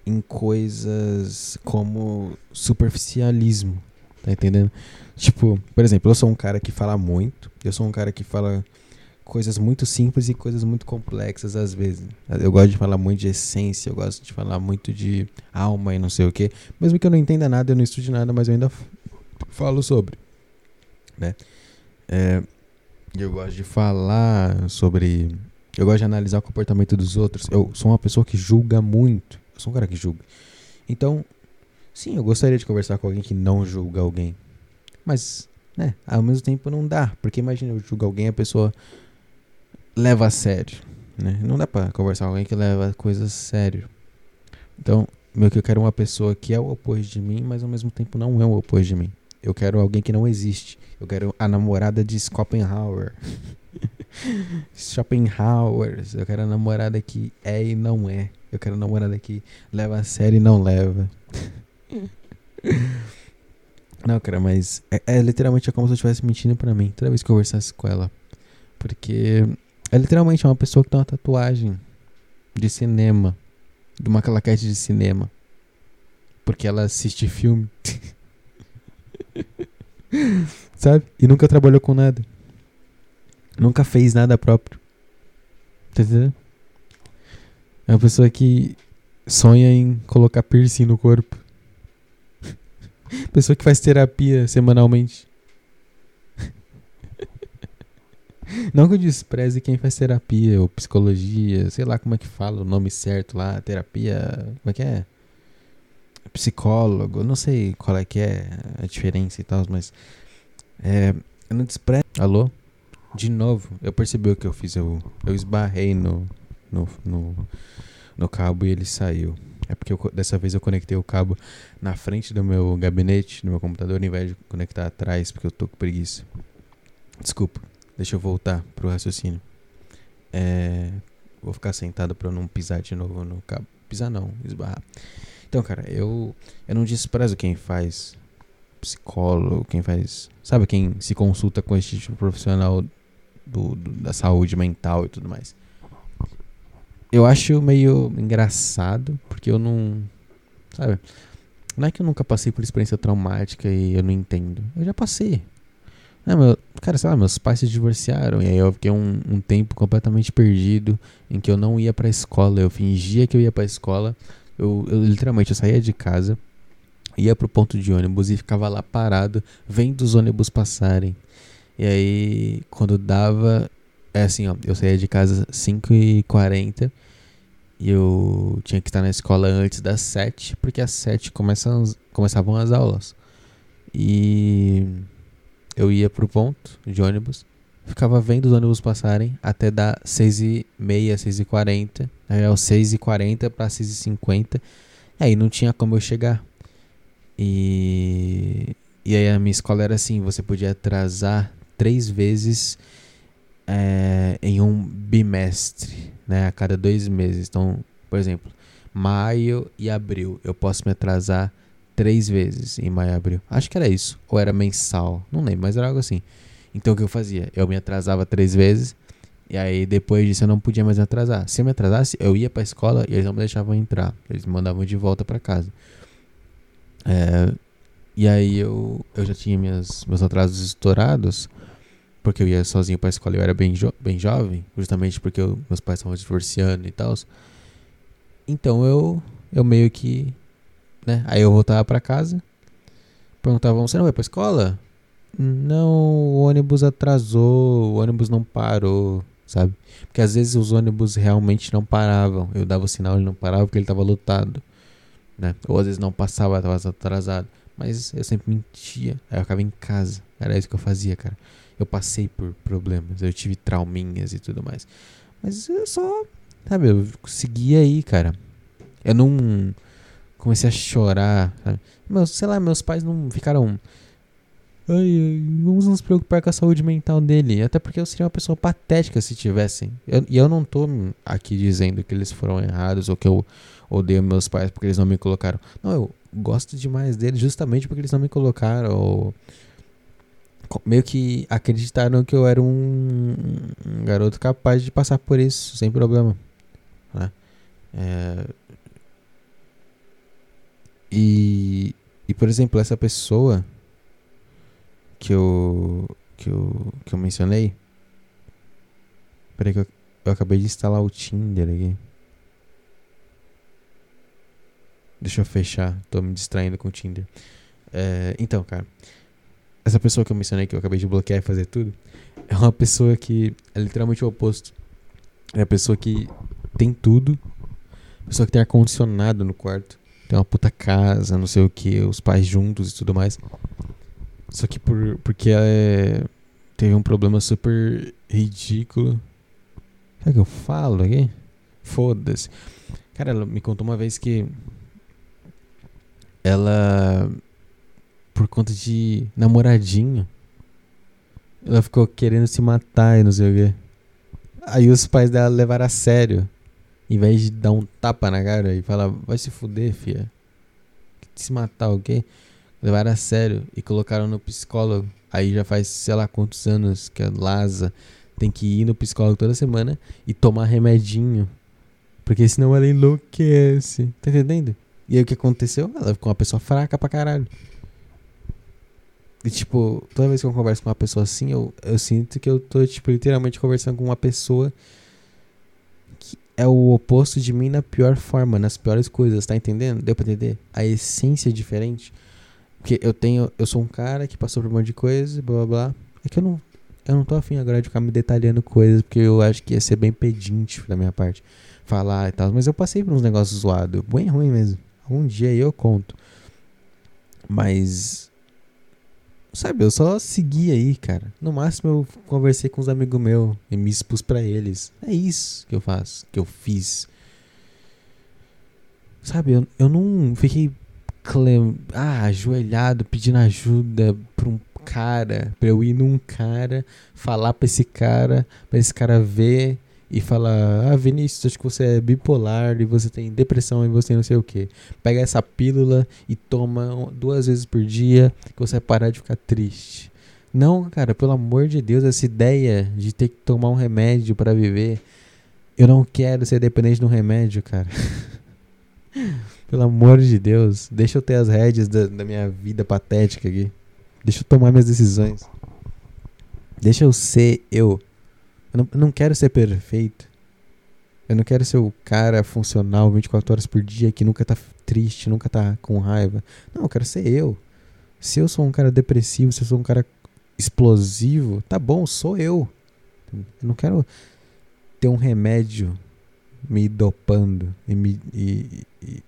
em coisas como superficialismo. Tá entendendo? Tipo, por exemplo, eu sou um cara que fala muito, eu sou um cara que fala coisas muito simples e coisas muito complexas às vezes. Eu gosto de falar muito de essência, eu gosto de falar muito de alma e não sei o que. Mesmo que eu não entenda nada, eu não estude nada, mas eu ainda falo sobre. Né? É, eu gosto de falar sobre. Eu gosto de analisar o comportamento dos outros. Eu sou uma pessoa que julga muito. Eu sou um cara que julga. Então, sim, eu gostaria de conversar com alguém que não julga alguém. Mas, né, ao mesmo tempo não dá. Porque imagina eu julgar alguém a pessoa leva a sério. Né? Não dá pra conversar com alguém que leva coisas sério. Então, meio que eu quero uma pessoa que é o oposto de mim, mas ao mesmo tempo não é o oposto de mim. Eu quero alguém que não existe. Eu quero a namorada de Schopenhauer. Schopenhauer. Eu quero a namorada que é e não é. Eu quero a namorada que leva a sério e não leva. não, cara, mas é, é, literalmente é como se eu estivesse mentindo pra mim toda vez que eu conversasse com ela. Porque é literalmente uma pessoa que tem uma tatuagem de cinema. De uma claquete de cinema. Porque ela assiste filme. Sabe? E nunca trabalhou com nada. Nunca fez nada próprio. Tá entendendo? É uma pessoa que sonha em colocar piercing no corpo. Pessoa que faz terapia semanalmente. Não que eu despreze quem faz terapia ou psicologia, sei lá como é que fala o nome certo lá, terapia, como é que é? Psicólogo, não sei qual é que é a diferença e tal, mas é, eu não desprezo. Alô? De novo, eu percebi o que eu fiz, eu, eu esbarrei no, no, no, no cabo e ele saiu. É porque eu, dessa vez eu conectei o cabo na frente do meu gabinete, do meu computador, ao invés de conectar atrás, porque eu tô com preguiça. Desculpa. Deixa eu voltar pro raciocínio. É, vou ficar sentado para não pisar de novo no cabo. Pisar não, esbarrar. Então, cara, eu, eu não desprezo quem faz psicólogo, quem faz. Sabe, quem se consulta com esse tipo profissional do, do, da saúde mental e tudo mais. Eu acho meio engraçado, porque eu não. Sabe? Não é que eu nunca passei por experiência traumática e eu não entendo. Eu já passei. Não, meu, cara, sei lá, meus pais se divorciaram e aí eu fiquei um, um tempo completamente perdido em que eu não ia pra escola. Eu fingia que eu ia pra escola. Eu, eu literalmente eu saía de casa, ia pro ponto de ônibus e ficava lá parado, vendo os ônibus passarem. E aí, quando dava. É assim, ó, eu saía de casa 5h40 e eu tinha que estar na escola antes das 7, porque às 7 começam, começavam as aulas. E eu ia pro ponto de ônibus, ficava vendo os ônibus passarem até dar 6 e meia, 6 e 40, aí é 6 e 40 para 6 e 50, aí não tinha como eu chegar. E, e aí a minha escola era assim, você podia atrasar três vezes é, em um bimestre, né, a cada dois meses. Então, por exemplo, maio e abril, eu posso me atrasar três vezes em maio e abril. Acho que era isso. Ou era mensal. Não lembro, mas era algo assim. Então o que eu fazia? Eu me atrasava três vezes. E aí depois disso eu não podia mais me atrasar. Se eu me atrasasse, eu ia pra escola e eles não me deixavam entrar. Eles me mandavam de volta para casa. É, e aí eu, eu já tinha minhas, meus atrasos estourados. Porque eu ia sozinho pra escola. Eu era bem, jo bem jovem. Justamente porque eu, meus pais estavam divorciando e tal. Então eu, eu meio que né? Aí eu voltava para casa, perguntava, você não vai pra escola? Não, o ônibus atrasou, o ônibus não parou, sabe? Porque às vezes os ônibus realmente não paravam. Eu dava o sinal, ele não parava porque ele estava lotado, né? Ou às vezes não passava, estava atrasado. Mas eu sempre mentia. Aí eu ficava em casa. Era isso que eu fazia, cara. Eu passei por problemas, eu tive trauminhas e tudo mais. Mas eu só, sabe, eu seguia aí, cara. Eu não comecei a chorar. Sabe? Sei lá, meus pais não ficaram. Ai, vamos nos preocupar com a saúde mental dele. Até porque eu seria uma pessoa patética se tivessem. Eu, e eu não tô aqui dizendo que eles foram errados ou que eu odeio meus pais porque eles não me colocaram. Não, eu gosto demais deles justamente porque eles não me colocaram. Ou meio que acreditaram que eu era um, um garoto capaz de passar por isso sem problema. Né? É, e, e por exemplo, essa pessoa que eu, que eu, que eu mencionei. Peraí que eu, eu acabei de instalar o Tinder aqui. Deixa eu fechar, tô me distraindo com o Tinder. É, então, cara, essa pessoa que eu mencionei, que eu acabei de bloquear e fazer tudo, é uma pessoa que é literalmente o oposto. É a pessoa que tem tudo, pessoa que tem ar-condicionado no quarto, tem uma puta casa, não sei o que, os pais juntos e tudo mais. Só que por, porque é, teve um problema super ridículo. Será que eu falo aqui? Foda-se. Cara, ela me contou uma vez que ela, por conta de namoradinho, ela ficou querendo se matar e não sei o quê. Aí os pais dela levaram a sério. Em vez de dar um tapa na cara e falar, vai se fuder, filha. Se matar, ok? Levaram a sério e colocaram no psicólogo. Aí já faz, sei lá quantos anos que a Laza tem que ir no psicólogo toda semana e tomar remedinho. Porque senão ela enlouquece. Tá entendendo? E aí o que aconteceu? Ela ficou uma pessoa fraca pra caralho. E tipo, toda vez que eu converso com uma pessoa assim, eu, eu sinto que eu tô, tipo, literalmente conversando com uma pessoa é o oposto de mim na pior forma, nas piores coisas, tá entendendo? Deu pra entender? A essência é diferente. Porque eu tenho. Eu sou um cara que passou por um monte de coisa, blá blá blá. É que eu não. Eu não tô afim agora de ficar me detalhando coisas, porque eu acho que ia ser bem pedinte da minha parte. Falar e tal. Mas eu passei por uns negócios zoados. Bem ruim mesmo. Um dia eu conto. Mas Sabe, eu só segui aí, cara. No máximo eu conversei com os amigos meus e me expus pra eles. É isso que eu faço, que eu fiz. Sabe, eu, eu não fiquei clem... ah, ajoelhado pedindo ajuda pra um cara, pra eu ir num cara, falar pra esse cara, pra esse cara ver e fala: Ah, Vinícius, acho que você é bipolar e você tem depressão e você não sei o que. Pega essa pílula e toma duas vezes por dia que você vai parar de ficar triste. Não, cara, pelo amor de Deus, essa ideia de ter que tomar um remédio para viver. Eu não quero ser dependente de um remédio, cara. pelo amor de Deus, deixa eu ter as rédeas da, da minha vida patética aqui. Deixa eu tomar minhas decisões. Deixa eu ser eu. Eu não, eu não quero ser perfeito. Eu não quero ser o cara funcional 24 horas por dia que nunca tá triste, nunca tá com raiva. Não, eu quero ser eu. Se eu sou um cara depressivo, se eu sou um cara explosivo, tá bom, sou eu. Eu não quero ter um remédio me dopando e me, e, e,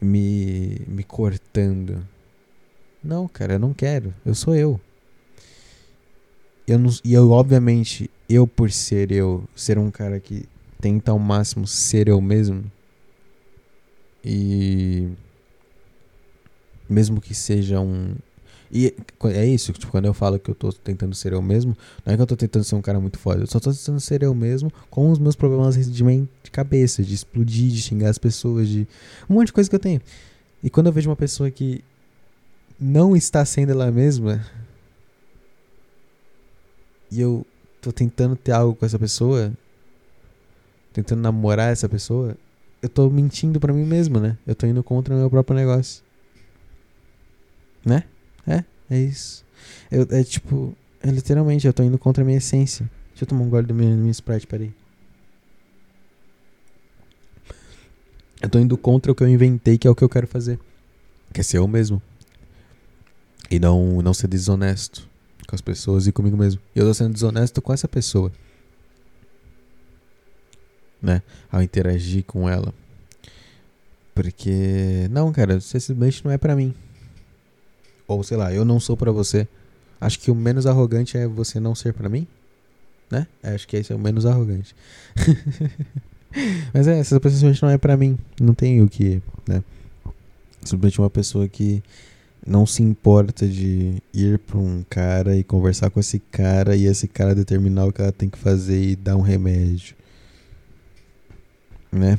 e me, me cortando. Não, cara, eu não quero. Eu sou eu. Eu não, e eu, obviamente, eu por ser eu, ser um cara que tenta ao máximo ser eu mesmo, e mesmo que seja um. E é isso, tipo, quando eu falo que eu tô tentando ser eu mesmo, não é que eu tô tentando ser um cara muito foda, eu só tô tentando ser eu mesmo com os meus problemas de, de cabeça, de explodir, de xingar as pessoas, de um monte de coisa que eu tenho. E quando eu vejo uma pessoa que não está sendo ela mesma, e eu tô tentando ter algo com essa pessoa, tentando namorar essa pessoa, eu tô mentindo para mim mesmo, né? Eu tô indo contra o meu próprio negócio. Né? É, é isso. Eu, é tipo, é literalmente, eu tô indo contra a minha essência. Deixa eu tomar um gole do meu, do meu Sprite, peraí. Eu tô indo contra o que eu inventei, que é o que eu quero fazer. Que é ser eu mesmo. E não, não ser desonesto com as pessoas e comigo mesmo. E eu tô sendo desonesto com essa pessoa. Né? Ao interagir com ela. Porque, não, cara, simplesmente não é para mim. Ou sei lá, eu não sou para você. Acho que o menos arrogante é você não ser para mim, né? Acho que esse é o menos arrogante. Mas é, essa pessoa simplesmente não é para mim. Não tem o que, né? Simplesmente uma pessoa que não se importa de ir para um cara e conversar com esse cara e esse cara determinar o que ela tem que fazer e dar um remédio. Né?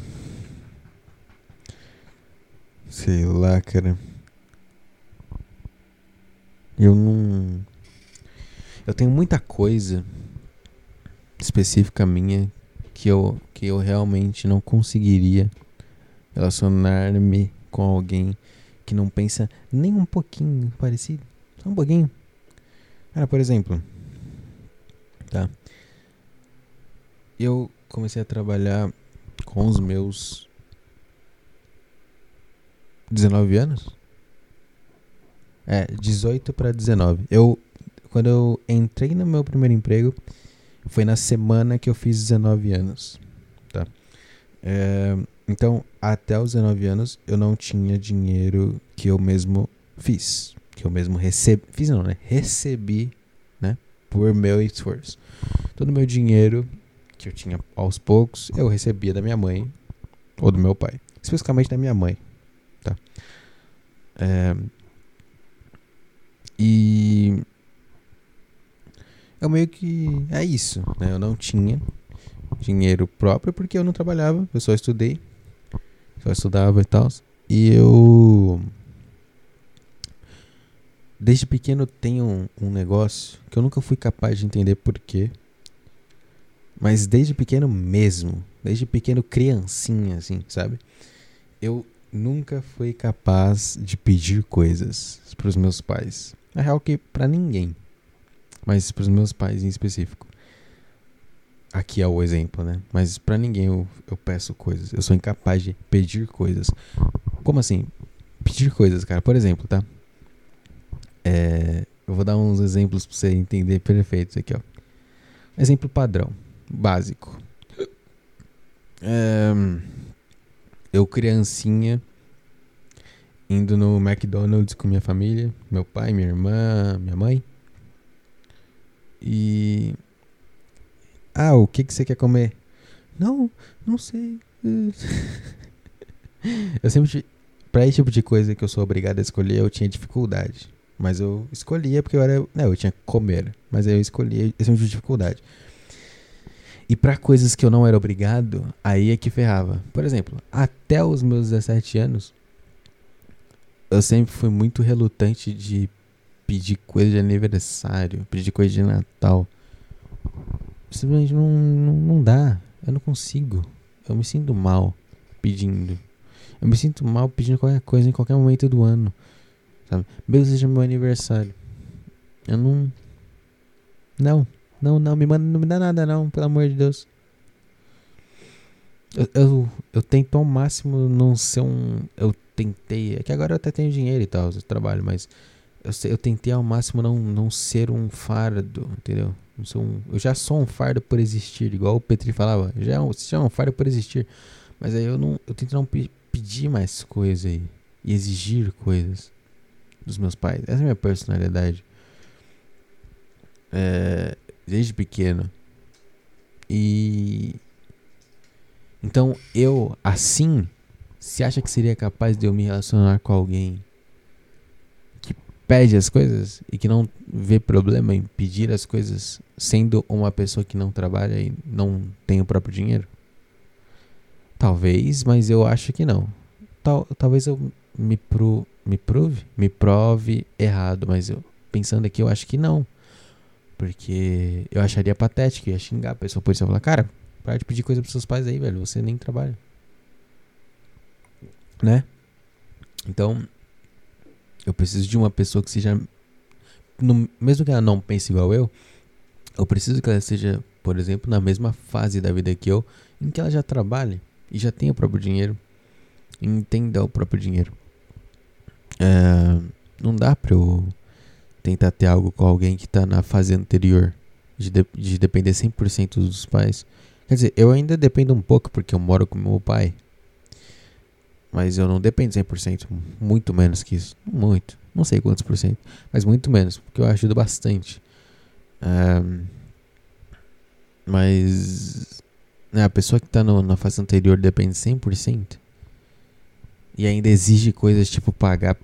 Sei lá, cara. Eu não. Eu tenho muita coisa específica minha que eu, que eu realmente não conseguiria relacionar-me com alguém que não pensa nem um pouquinho parecido. Só um pouquinho. Cara, por exemplo. Tá. Eu comecei a trabalhar com os meus 19 anos? É, 18 para 19. Eu quando eu entrei no meu primeiro emprego, foi na semana que eu fiz 19 anos, tá? É, então, até os 19 anos, eu não tinha dinheiro que eu mesmo fiz. Que eu mesmo recebi. Fiz não, né? Recebi, né? Por meu esforço. Todo meu dinheiro que eu tinha aos poucos, eu recebia da minha mãe. Ou do meu pai. Especificamente da minha mãe. Tá? É, e. Eu meio que. É isso, né? Eu não tinha dinheiro próprio porque eu não trabalhava, eu só estudei. Só estudava e tal. E eu. Desde pequeno tenho um, um negócio que eu nunca fui capaz de entender porquê. Mas desde pequeno mesmo, desde pequeno criancinha, assim, sabe? Eu nunca fui capaz de pedir coisas para os meus pais. Na real que para ninguém, mas para os meus pais em específico. Aqui é o exemplo, né? Mas para ninguém eu, eu peço coisas. Eu sou incapaz de pedir coisas. Como assim? Pedir coisas, cara. Por exemplo, tá? É, eu vou dar uns exemplos para você entender perfeito aqui, ó. Exemplo padrão básico. É, eu, criancinha, indo no McDonald's com minha família, meu pai, minha irmã, minha mãe. E. Ah, o que, que você quer comer? Não, não sei. eu sempre. Pra esse tipo de coisa que eu sou obrigado a escolher, eu tinha dificuldade. Mas eu escolhia porque eu era. Não, eu tinha que comer. Mas aí eu escolhia esse tipo de dificuldade. E para coisas que eu não era obrigado, aí é que ferrava. Por exemplo, até os meus 17 anos, eu sempre fui muito relutante de pedir coisa de aniversário, pedir coisa de Natal. Simplesmente não, não, não dá. Eu não consigo. Eu me sinto mal pedindo. Eu me sinto mal pedindo qualquer coisa em qualquer momento do ano. Sabe? Mesmo seja meu aniversário. Eu não. Não. Não, não, me manda, não me dá nada não, pelo amor de Deus. Eu, eu, eu tento ao máximo não ser um. Eu tentei. É que agora eu até tenho dinheiro e tal, eu trabalho, mas eu, eu tentei ao máximo não, não ser um fardo, entendeu? Não sou um, eu já sou um fardo por existir, igual o Petri falava. Já é já é um fardo por existir. Mas aí eu não. Eu tento não pe pedir mais coisas aí. E exigir coisas dos meus pais. Essa é a minha personalidade. É, desde pequeno. E então eu assim, se acha que seria capaz de eu me relacionar com alguém pede as coisas e que não vê problema em pedir as coisas, sendo uma pessoa que não trabalha e não tem o próprio dinheiro? Talvez, mas eu acho que não. Tal, talvez eu me, pro, me prove, me prove errado, mas eu pensando aqui eu acho que não. Porque eu acharia patético, ia xingar a pessoa por isso. Eu falar, cara, para de pedir coisa pros seus pais aí, velho. Você nem trabalha. Né? Então, eu preciso de uma pessoa que seja. No, mesmo que ela não pense igual eu, eu preciso que ela seja, por exemplo, na mesma fase da vida que eu, em que ela já trabalhe e já tenha o próprio dinheiro. Entenda o próprio dinheiro. É, não dá pra eu tentar ter algo com alguém que tá na fase anterior, de, de, de depender 100% dos pais. Quer dizer, eu ainda dependo um pouco porque eu moro com meu pai. Mas eu não dependo 100%, muito menos que isso. Muito, não sei quantos por cento, mas muito menos, porque eu ajudo bastante. Mas né, a pessoa que está na fase anterior depende 100% e ainda exige coisas tipo pagar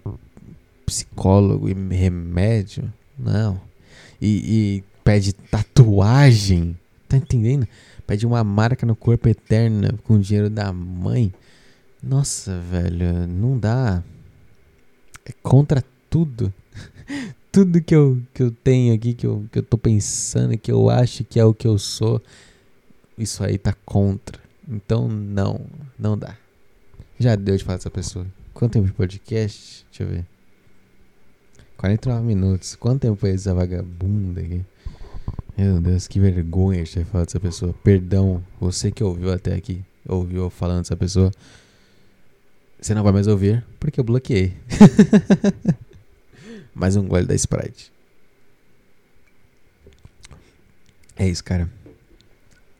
psicólogo e remédio. Não. E, e pede tatuagem. Tá entendendo? Pede uma marca no corpo eterna com dinheiro da mãe. Nossa, velho, não dá. É contra tudo. tudo que eu, que eu tenho aqui, que eu, que eu tô pensando, que eu acho que é o que eu sou. Isso aí tá contra. Então, não, não dá. Já deu de falar dessa pessoa. Quanto tempo de podcast? Deixa eu ver. 49 minutos. Quanto tempo foi essa vagabunda aqui? Meu Deus, que vergonha de ter falado dessa pessoa. Perdão, você que ouviu até aqui, ouviu falando dessa pessoa. Você não vai mais ouvir porque eu bloqueei. mais um gole da Sprite. É isso, cara.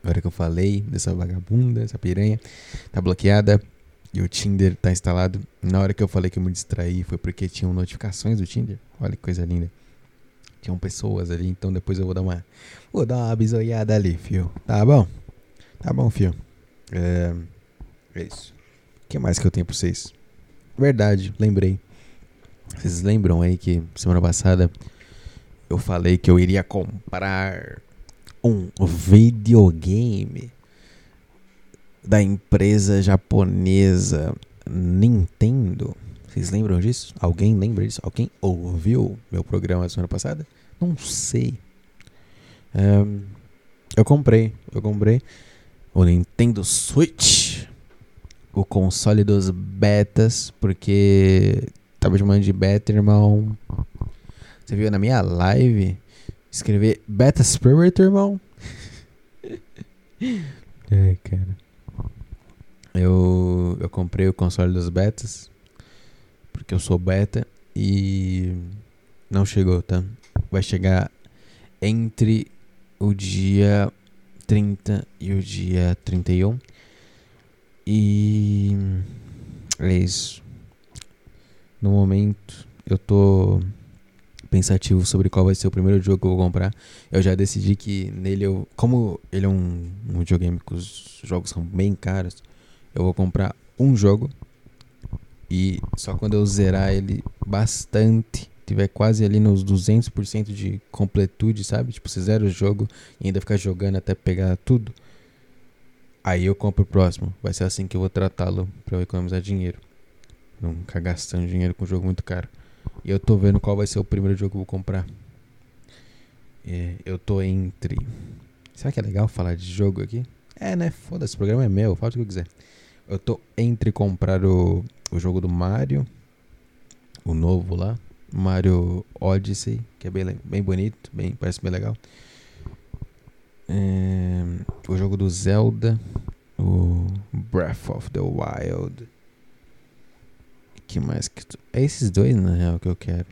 Agora que eu falei dessa vagabunda, essa piranha, tá bloqueada. E o Tinder tá instalado. Na hora que eu falei que eu me distraí foi porque tinham notificações do Tinder. Olha que coisa linda. Tinham pessoas ali, então depois eu vou dar uma. Vou dar uma bisoiada ali, fio. Tá bom? Tá bom, fio. É, é isso. Que mais que eu tenho pra vocês? Verdade, lembrei. Vocês lembram aí que semana passada eu falei que eu iria comprar um videogame da empresa japonesa Nintendo? Vocês lembram disso? Alguém lembra disso? Alguém ouviu meu programa semana passada? Não sei. Um, eu comprei, eu comprei o Nintendo Switch, o console dos betas, porque tava chamando de beta, irmão. Você viu na minha live escrever Beta Spirit, irmão? é, cara. Eu, eu comprei o console dos betas, porque eu sou beta, e não chegou, tá? Vai chegar entre o dia 30 e o dia 31. E é isso. No momento eu tô pensativo sobre qual vai ser o primeiro jogo que eu vou comprar. Eu já decidi que nele eu. Como ele é um, um videogame que os jogos são bem caros, eu vou comprar um jogo. E só quando eu zerar ele bastante tiver quase ali nos 200% de completude, sabe? Tipo, você zera o jogo e ainda ficar jogando até pegar tudo. Aí eu compro o próximo. Vai ser assim que eu vou tratá-lo para eu economizar dinheiro. Não ficar gastando dinheiro com um jogo muito caro. E eu tô vendo qual vai ser o primeiro jogo que eu vou comprar. É, eu tô entre. Será que é legal falar de jogo aqui? É, né? Foda-se, o programa é meu, fala o que eu quiser. Eu tô entre comprar o, o jogo do Mario, o novo lá, Mario Odyssey, que é bem, bem bonito, bem, parece bem legal. É, o jogo do Zelda, o Breath of the Wild. que mais que tu... É esses dois, na real, que eu quero.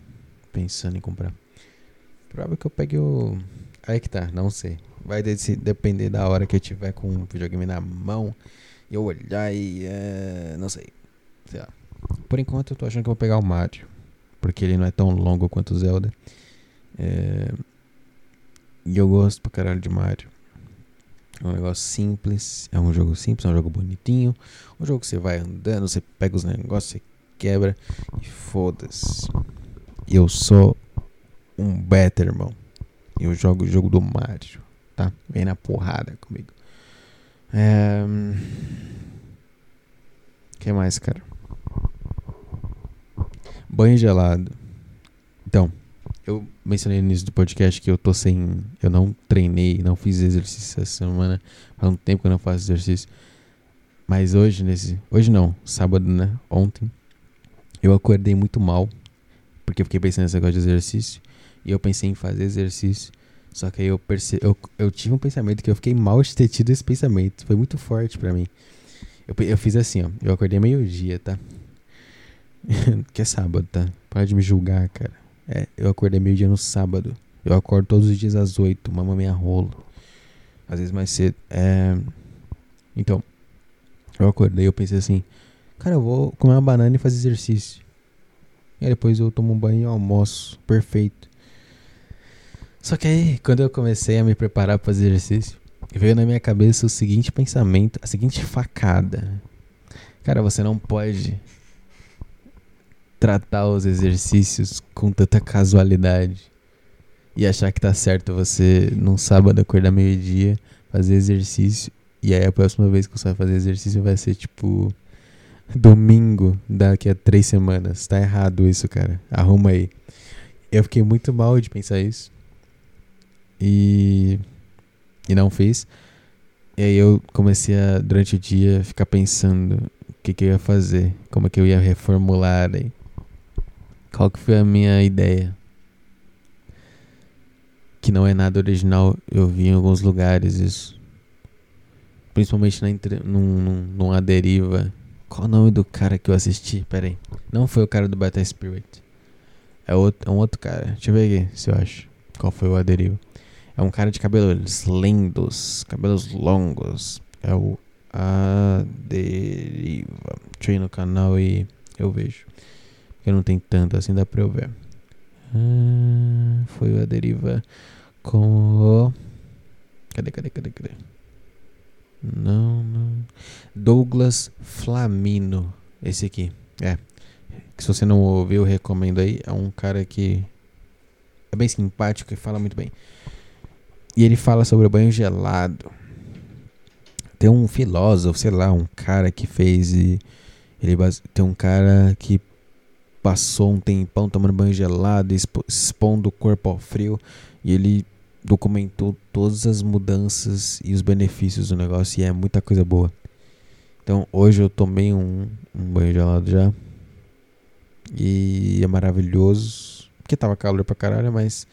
Pensando em comprar. Provável que eu pegue o. Aí que tá, não sei. Vai depender da hora que eu tiver com o videogame na mão. E eu olhar e. É, não sei. Sei lá. Por enquanto eu tô achando que eu vou pegar o Mario porque ele não é tão longo quanto o Zelda. É... E eu gosto pra caralho de Mario. É um negócio simples, é um jogo simples, é um jogo bonitinho. Um jogo que você vai andando, você pega os negócios, você quebra e foda-se. Eu sou um beta, irmão. Eu jogo o jogo do Mario, tá? Vem na porrada comigo. É... que mais, cara? Banho gelado. Então, eu mencionei no início do podcast que eu tô sem. Eu não treinei, não fiz exercício essa semana. Faz um tempo que eu não faço exercício. Mas hoje, nesse. Hoje não, sábado, né? Ontem. Eu acordei muito mal. Porque eu fiquei pensando nesse negócio de exercício. E eu pensei em fazer exercício. Só que aí eu percebi. Eu, eu tive um pensamento que eu fiquei mal de ter tido esse pensamento. Foi muito forte para mim. Eu, eu fiz assim, ó. Eu acordei meio-dia, tá? que é sábado, tá? Para de me julgar, cara. É, eu acordei meio dia no sábado. Eu acordo todos os dias às oito, mama minha rola. Às vezes mais cedo. É... Então, eu acordei eu pensei assim, cara, eu vou comer uma banana e fazer exercício. E aí depois eu tomo um banho e almoço. Perfeito. Só que aí, quando eu comecei a me preparar para fazer exercício, veio na minha cabeça o seguinte pensamento, a seguinte facada. Cara, você não pode tratar os exercícios com tanta casualidade e achar que tá certo você num sábado acordar meio-dia, fazer exercício e aí a próxima vez que você vai fazer exercício vai ser tipo domingo daqui a três semanas. Tá errado isso, cara. Arruma aí. Eu fiquei muito mal de pensar isso. E. E não fiz. E aí eu comecei a, durante o dia, ficar pensando o que, que eu ia fazer, como é que eu ia reformular aí. Qual que foi a minha ideia? Que não é nada original, eu vi em alguns lugares isso. Principalmente na entre, num, num, numa deriva. Qual o nome do cara que eu assisti? Pera aí. Não foi o cara do Beta Spirit. É, outro, é um outro cara. Deixa eu ver aqui se eu acho. Qual foi o Aderiva. É um cara de cabelos lindos, cabelos longos. É o Aderiva. Deixa eu ir no canal e eu vejo. Porque não tem tanto assim, dá pra eu ver. Ah, foi a deriva com o. Cadê, cadê, cadê, cadê? Não, não. Douglas Flamino. Esse aqui. É. Se você não ouviu, eu recomendo aí. É um cara que é bem simpático e fala muito bem. E ele fala sobre o banho gelado. Tem um filósofo, sei lá, um cara que fez. Ele tem um cara que passou um tempão tomando banho gelado, expondo o corpo ao frio. E ele documentou todas as mudanças e os benefícios do negócio. E é muita coisa boa. Então hoje eu tomei um, um banho gelado já. E é maravilhoso. Porque tava calor pra caralho, mas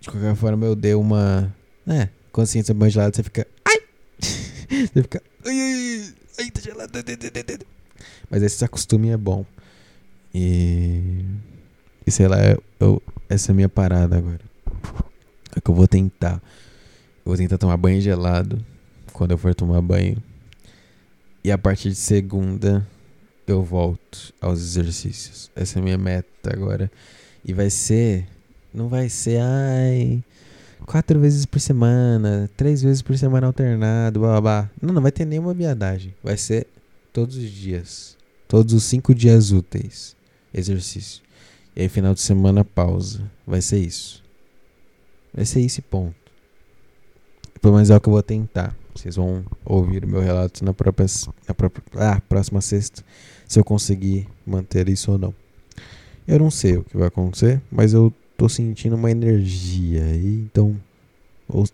de qualquer forma eu dei uma. É, você entra banho gelado, você fica. Ai! você fica. Ai, ai, ai, tá gelado. Mas esse acostume é bom. E. E sei lá, eu, essa é a minha parada agora. É que eu vou tentar. Eu vou tentar tomar banho gelado quando eu for tomar banho. E a partir de segunda eu volto aos exercícios. Essa é a minha meta agora. E vai ser. Não vai ser, ai. Quatro vezes por semana, três vezes por semana alternado, blá blá blá. Não, não vai ter nenhuma viadagem. Vai ser todos os dias. Todos os cinco dias úteis. Exercício. E aí, final de semana, pausa. Vai ser isso. Vai ser esse ponto. Pelo menos é o que eu vou tentar. Vocês vão ouvir o meu relato na própria, na própria ah, próxima sexta, se eu conseguir manter isso ou não. Eu não sei o que vai acontecer, mas eu tô sentindo uma energia aí, então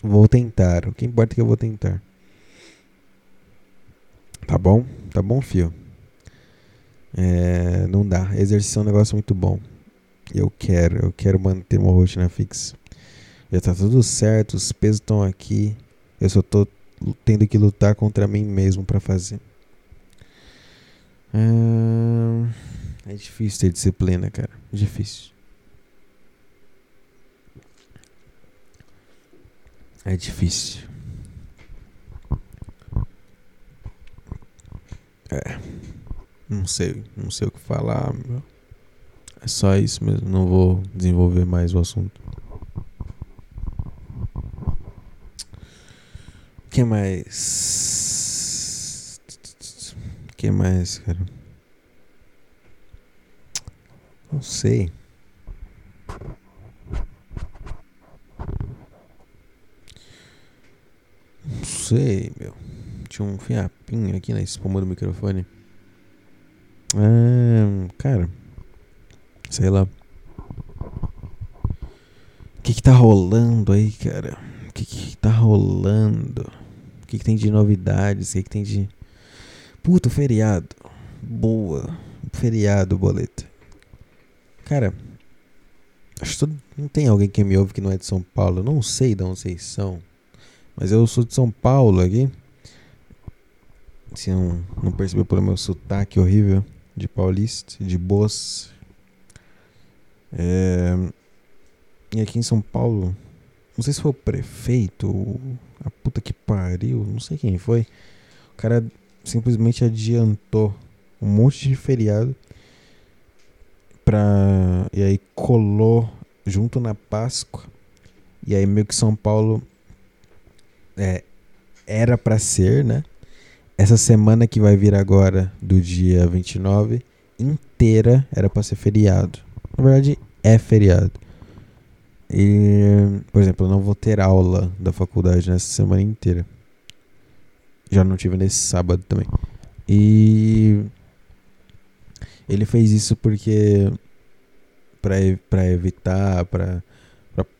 vou tentar. O que importa é que eu vou tentar. Tá bom? Tá bom, fio? É, não dá. Exercício é um negócio muito bom. Eu quero, eu quero manter uma rotina fixa. Já tá tudo certo, os pesos estão aqui. Eu só tô tendo que lutar contra mim mesmo para fazer. É... é difícil ter disciplina, cara. Difícil. É difícil. É. Não sei, não sei o que falar. Meu. É só isso mesmo. Não vou desenvolver mais o assunto. que mais? que mais, cara? Não sei. Não sei, meu. Tinha um fiapinho aqui na espuma do microfone. Ah, cara. Sei lá. O que que tá rolando aí, cara? O que que tá rolando? O que, que tem de novidades? O que, que tem de. Puta, feriado. Boa. Feriado, boleta. Cara, acho que não tem alguém que me ouve que não é de São Paulo. Eu não sei de onde vocês são. Mas eu sou de São Paulo aqui. Se não, não percebeu pelo meu sotaque horrível de paulista, de boas. É... E aqui em São Paulo, não sei se foi o prefeito, a puta que pariu, não sei quem foi. O cara simplesmente adiantou um monte de feriado pra. E aí colou junto na Páscoa. E aí meio que São Paulo é, era para ser, né? Essa semana que vai vir agora, do dia 29, inteira era para ser feriado. Na verdade, é feriado. E, por exemplo, eu não vou ter aula da faculdade nessa semana inteira. Já não tive nesse sábado também. E ele fez isso porque para evitar, para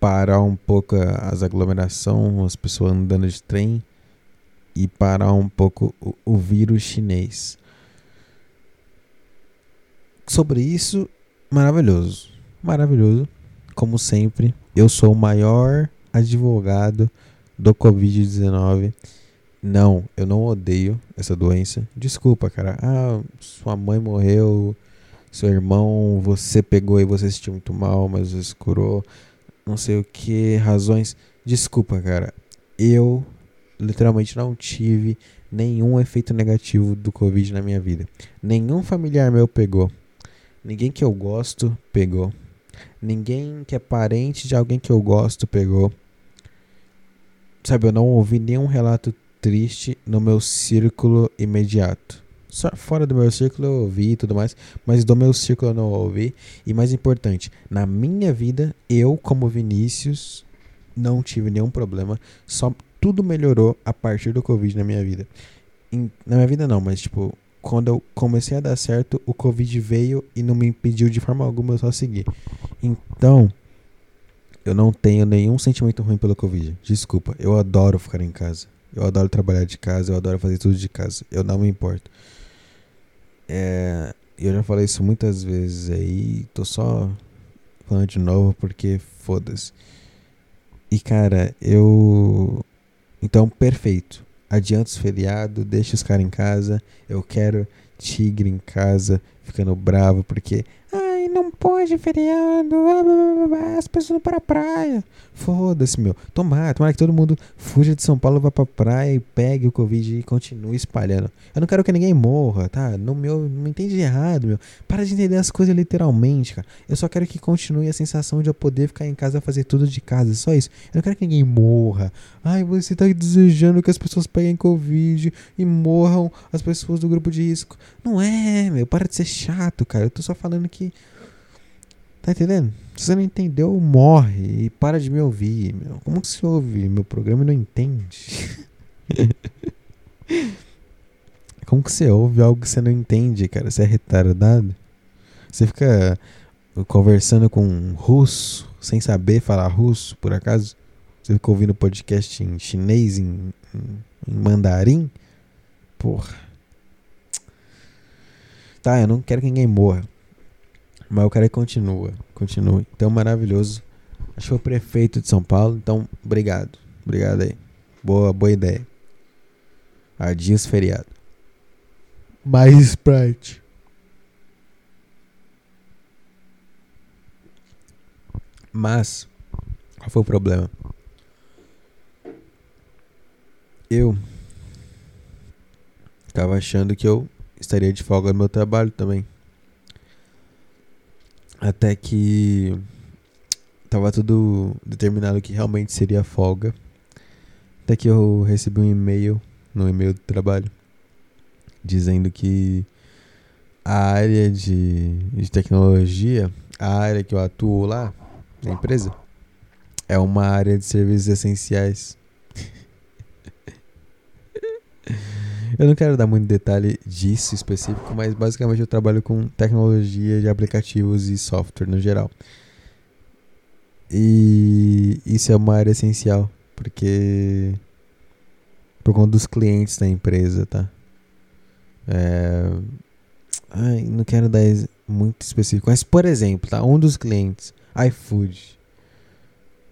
parar um pouco as aglomerações, as pessoas andando de trem e parar um pouco o, o vírus chinês. Sobre isso, maravilhoso. Maravilhoso como sempre, eu sou o maior advogado do Covid-19. Não, eu não odeio essa doença. Desculpa, cara. Ah, sua mãe morreu, seu irmão, você pegou e você se sentiu muito mal, mas você curou. Não sei o que, razões. Desculpa, cara. Eu literalmente não tive nenhum efeito negativo do Covid na minha vida. Nenhum familiar meu pegou. Ninguém que eu gosto pegou. Ninguém que é parente de alguém que eu gosto pegou. Sabe, eu não ouvi nenhum relato triste no meu círculo imediato. Só fora do meu círculo eu ouvi e tudo mais, mas do meu círculo eu não ouvi. E mais importante, na minha vida, eu, como Vinícius, não tive nenhum problema. Só tudo melhorou a partir do Covid na minha vida. Em, na minha vida não, mas tipo, quando eu comecei a dar certo, o Covid veio e não me impediu de forma alguma eu só seguir. Então, eu não tenho nenhum sentimento ruim pelo Covid. Desculpa, eu adoro ficar em casa. Eu adoro trabalhar de casa, eu adoro fazer tudo de casa. Eu não me importo. É, eu já falei isso muitas vezes aí, tô só falando de novo porque foda-se. E cara, eu. Então, perfeito. Adianta os feriado, deixa os caras em casa. Eu quero tigre em casa, ficando bravo porque. Não pode feriado. As pessoas vão pra praia. Foda-se, meu. Tomara, tomara que todo mundo fuja de São Paulo, vá pra praia e pegue o Covid e continue espalhando. Eu não quero que ninguém morra, tá? Não, meu, não me entende errado, meu. Para de entender as coisas literalmente, cara. Eu só quero que continue a sensação de eu poder ficar em casa fazer tudo de casa. Só isso. Eu não quero que ninguém morra. Ai, você tá desejando que as pessoas peguem Covid e morram as pessoas do grupo de risco. Não é, meu. Para de ser chato, cara. Eu tô só falando que. Tá entendendo? Se você não entendeu, morre e para de me ouvir, meu. Como que você ouve meu programa e não entende? Como que você ouve algo que você não entende, cara? Você é retardado? Você fica conversando com um russo sem saber falar russo, por acaso? Você fica ouvindo podcast em chinês, em, em, em mandarim? Porra. Tá, eu não quero que ninguém morra. Mas o cara continua, continua. Então, maravilhoso. Acho que foi o prefeito de São Paulo. Então, obrigado. Obrigado aí. Boa, boa ideia. Adios feriado. Mais Sprite. Mas, qual foi o problema? Eu tava achando que eu estaria de folga no meu trabalho também. Até que tava tudo determinado que realmente seria folga. Até que eu recebi um e-mail no e-mail do trabalho dizendo que a área de, de tecnologia, a área que eu atuo lá na empresa, é uma área de serviços essenciais. Eu não quero dar muito detalhe disso específico, mas basicamente eu trabalho com tecnologia de aplicativos e software no geral. E isso é uma área essencial, porque por conta dos clientes da empresa, tá? É... Ai, não quero dar muito específico, mas por exemplo, tá? Um dos clientes, iFood,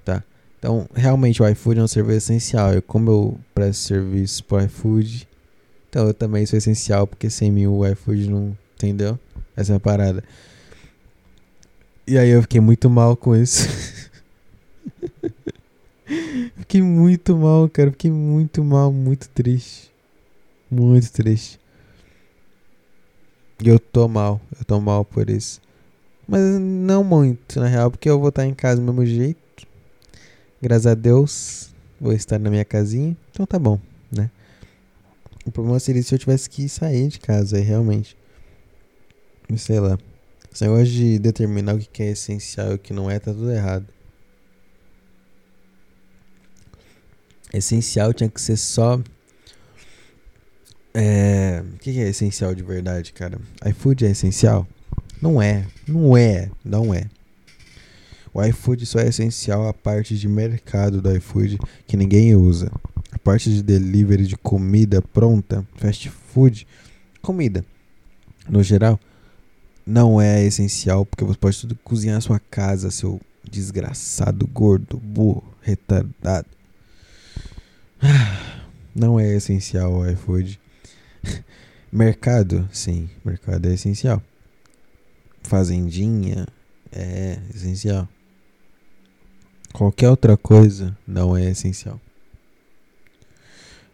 tá? Então, realmente o iFood é um serviço essencial. Eu, como eu presto serviço pro iFood, então eu também sou essencial, porque sem mim o iFood não. Entendeu? Essa é a parada. E aí eu fiquei muito mal com isso. fiquei muito mal, cara. Fiquei muito mal, muito triste. Muito triste. E eu tô mal. Eu tô mal por isso. Mas não muito, na real, porque eu vou estar em casa do mesmo jeito. Graças a Deus, vou estar na minha casinha. Então tá bom? O problema seria se eu tivesse que sair de casa aí, realmente. Sei lá. Esse negócio de determinar o que é essencial e o que não é, tá tudo errado. Essencial tinha que ser só. É. O que é essencial de verdade, cara? iFood é essencial? Não é. Não é. Não é. O iFood só é essencial a parte de mercado do iFood que ninguém usa parte de delivery de comida pronta, fast food, comida no geral, não é essencial porque você pode tudo cozinhar a sua casa, seu desgraçado, gordo, burro, retardado. Não é essencial o iFood. mercado, sim, mercado é essencial. Fazendinha é essencial. Qualquer outra coisa não é essencial.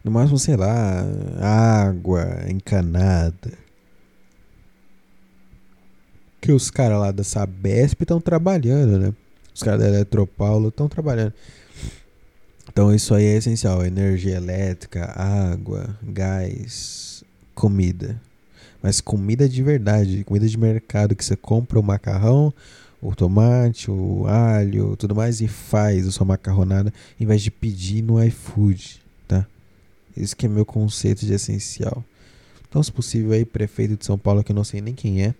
No máximo, sei lá, água encanada. Que os caras lá da Sabesp estão trabalhando, né? Os caras da Eletropaulo estão trabalhando. Então isso aí é essencial: energia elétrica, água, gás, comida. Mas comida de verdade, comida de mercado que você compra o macarrão, o tomate, o alho, tudo mais e faz a sua macarronada em vez de pedir no iFood? Esse que é meu conceito de essencial. Então, se possível aí, prefeito de São Paulo, que eu não sei nem quem é,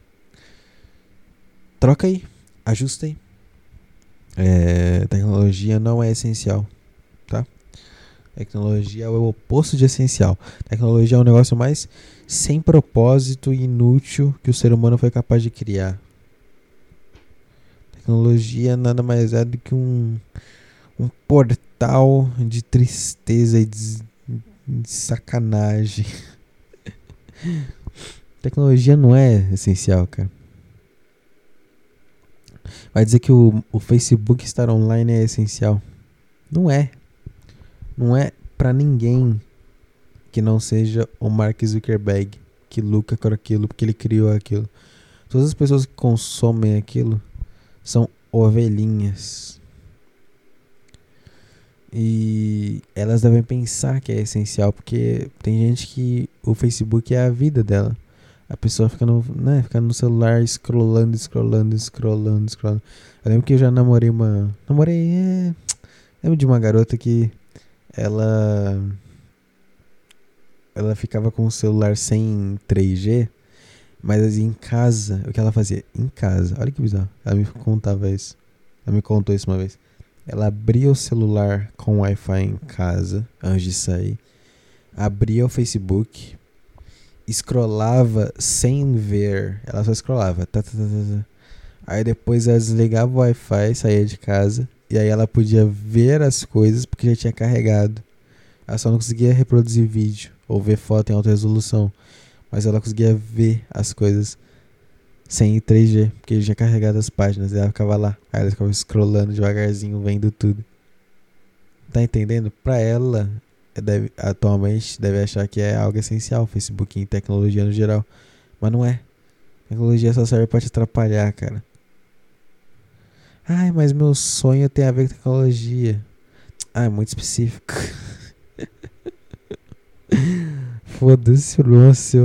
troca aí, ajusta aí. É, tecnologia não é essencial, tá? Tecnologia é o oposto de essencial. Tecnologia é o negócio mais sem propósito e inútil que o ser humano foi capaz de criar. Tecnologia nada mais é do que um, um portal de tristeza e de, de sacanagem. Tecnologia não é essencial, cara. Vai dizer que o, o Facebook estar online é essencial. Não é. Não é para ninguém que não seja o Mark Zuckerberg que luta com aquilo porque ele criou aquilo. Todas as pessoas que consomem aquilo são ovelhinhas. E elas devem pensar que é essencial, porque tem gente que o Facebook é a vida dela. A pessoa fica no, né, fica no celular scrollando, scrollando, scrollando, scrollando. Eu lembro que eu já namorei uma. Namorei. É, lembro de uma garota que ela. Ela ficava com o celular sem 3G, mas assim, em casa, o que ela fazia? Em casa, olha que bizarro. Ela me contava isso. Ela me contou isso uma vez. Ela abria o celular com Wi-Fi em casa, antes de sair. Abria o Facebook, scrollava sem ver. Ela só scrollava. Tá, tá, tá, tá, tá. Aí depois ela desligava o Wi-Fi, saía de casa. E aí ela podia ver as coisas porque já tinha carregado. Ela só não conseguia reproduzir vídeo ou ver foto em alta resolução. Mas ela conseguia ver as coisas sem 3G, porque ele tinha carregado as páginas, e ela ficava lá. Aí ela ficava scrollando devagarzinho, vendo tudo. Tá entendendo? Pra ela, deve, atualmente, deve achar que é algo essencial, Facebook e tecnologia no geral. Mas não é. Tecnologia só serve pra te atrapalhar, cara. Ai, mas meu sonho tem a ver com tecnologia. Ah, é muito específico. Foda-se o lance,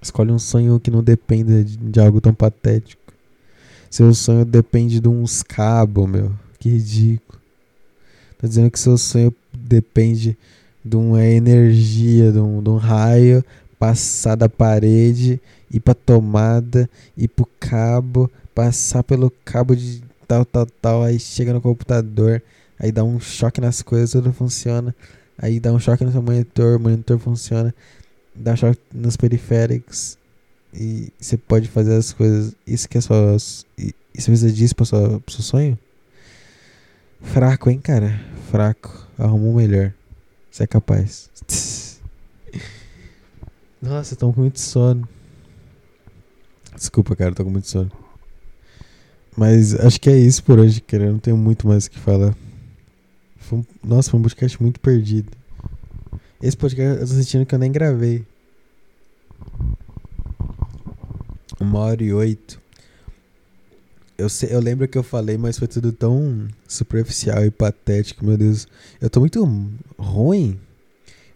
Escolhe um sonho que não dependa de, de algo tão patético. Seu sonho depende de uns cabos, meu. Que ridículo. Tá dizendo que seu sonho depende de uma energia, de um, de um raio passar da parede, ir pra tomada, ir pro cabo, passar pelo cabo de tal, tal, tal, aí chega no computador, aí dá um choque nas coisas, tudo funciona. Aí dá um choque no seu monitor, o monitor funciona dá choque nos periféricos e você pode fazer as coisas. Isso que é só. E você precisa disso pro seu, pro seu sonho? Fraco, hein, cara? Fraco. Arrumou melhor. Você é capaz. Nossa, eu tô com muito sono. Desculpa, cara, tô com muito sono. Mas acho que é isso por hoje, cara. Eu não tenho muito mais o que falar. Foi um... Nossa, foi um podcast muito perdido. Esse podcast eu tô sentindo que eu nem gravei. Uma hora e oito. Eu, sei, eu lembro que eu falei, mas foi tudo tão superficial e patético, meu Deus. Eu tô muito ruim.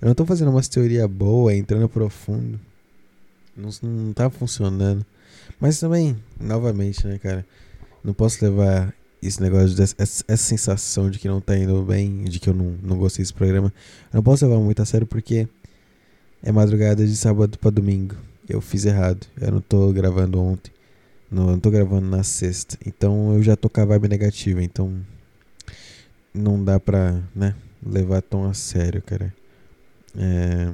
Eu não tô fazendo uma teoria boa, entrando profundo. Não, não tá funcionando. Mas também, novamente, né, cara? Não posso levar esse negócio, dessa, essa, sensação de que não tá indo bem, de que eu não, não gostei desse programa, eu não posso levar muito a sério porque é madrugada de sábado para domingo. Eu fiz errado. Eu não tô gravando ontem. Não, não tô gravando na sexta. Então eu já tô com a vibe negativa. Então não dá pra, né, levar tão a sério, cara. É...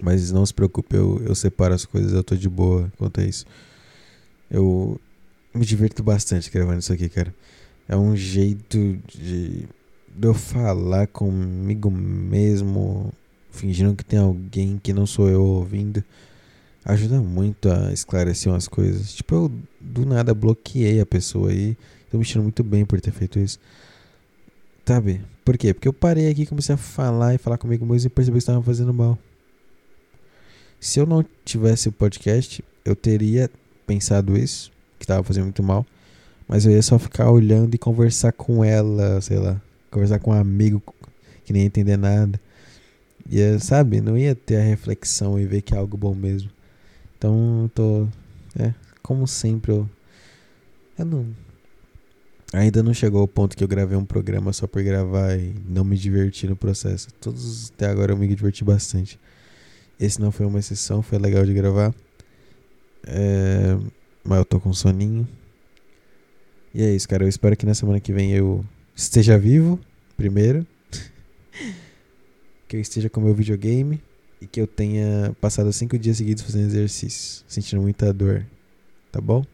Mas não se preocupe, eu, eu separo as coisas, eu tô de boa quanto a isso. Eu, me divirto bastante gravando isso aqui, cara. É um jeito de, de eu falar comigo mesmo, fingindo que tem alguém que não sou eu ouvindo. Ajuda muito a esclarecer umas coisas. Tipo, eu do nada bloqueei a pessoa aí. Tô me sentindo muito bem por ter feito isso. Sabe? Por quê? Porque eu parei aqui, comecei a falar e falar comigo mesmo e percebi que estava fazendo mal. Se eu não tivesse o podcast, eu teria pensado isso que tava fazendo muito mal. Mas eu ia só ficar olhando e conversar com ela, sei lá. conversar com um amigo que nem ia entender nada. Ia, sabe, não ia ter a reflexão e ver que é algo bom mesmo. Então, tô. É, como sempre, eu. Eu não. Ainda não chegou ao ponto que eu gravei um programa só por gravar e não me divertir no processo. Todos até agora eu me diverti bastante. Esse não foi uma exceção, foi legal de gravar. É, mas eu tô com soninho. E é isso, cara. Eu espero que na semana que vem eu esteja vivo, primeiro. que eu esteja com meu videogame. E que eu tenha passado cinco dias seguidos fazendo exercício, sentindo muita dor. Tá bom?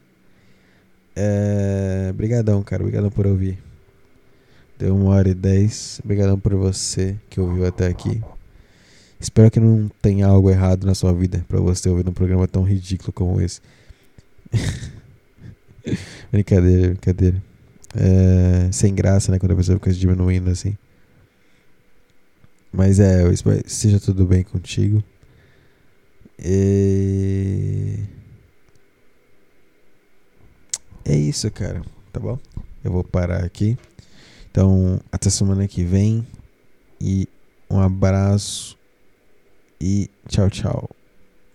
É... Obrigadão, cara. Obrigadão por ouvir. Deu uma hora e dez. Obrigadão por você que ouviu até aqui. Espero que não tenha algo errado na sua vida para você ouvir um programa tão ridículo como esse. brincadeira, brincadeira. É, sem graça, né? Quando a pessoa fica se diminuindo assim. Mas é, eu espero seja tudo bem contigo. E... É isso, cara. Tá bom? Eu vou parar aqui. Então, até semana que vem. E um abraço. E tchau, tchau.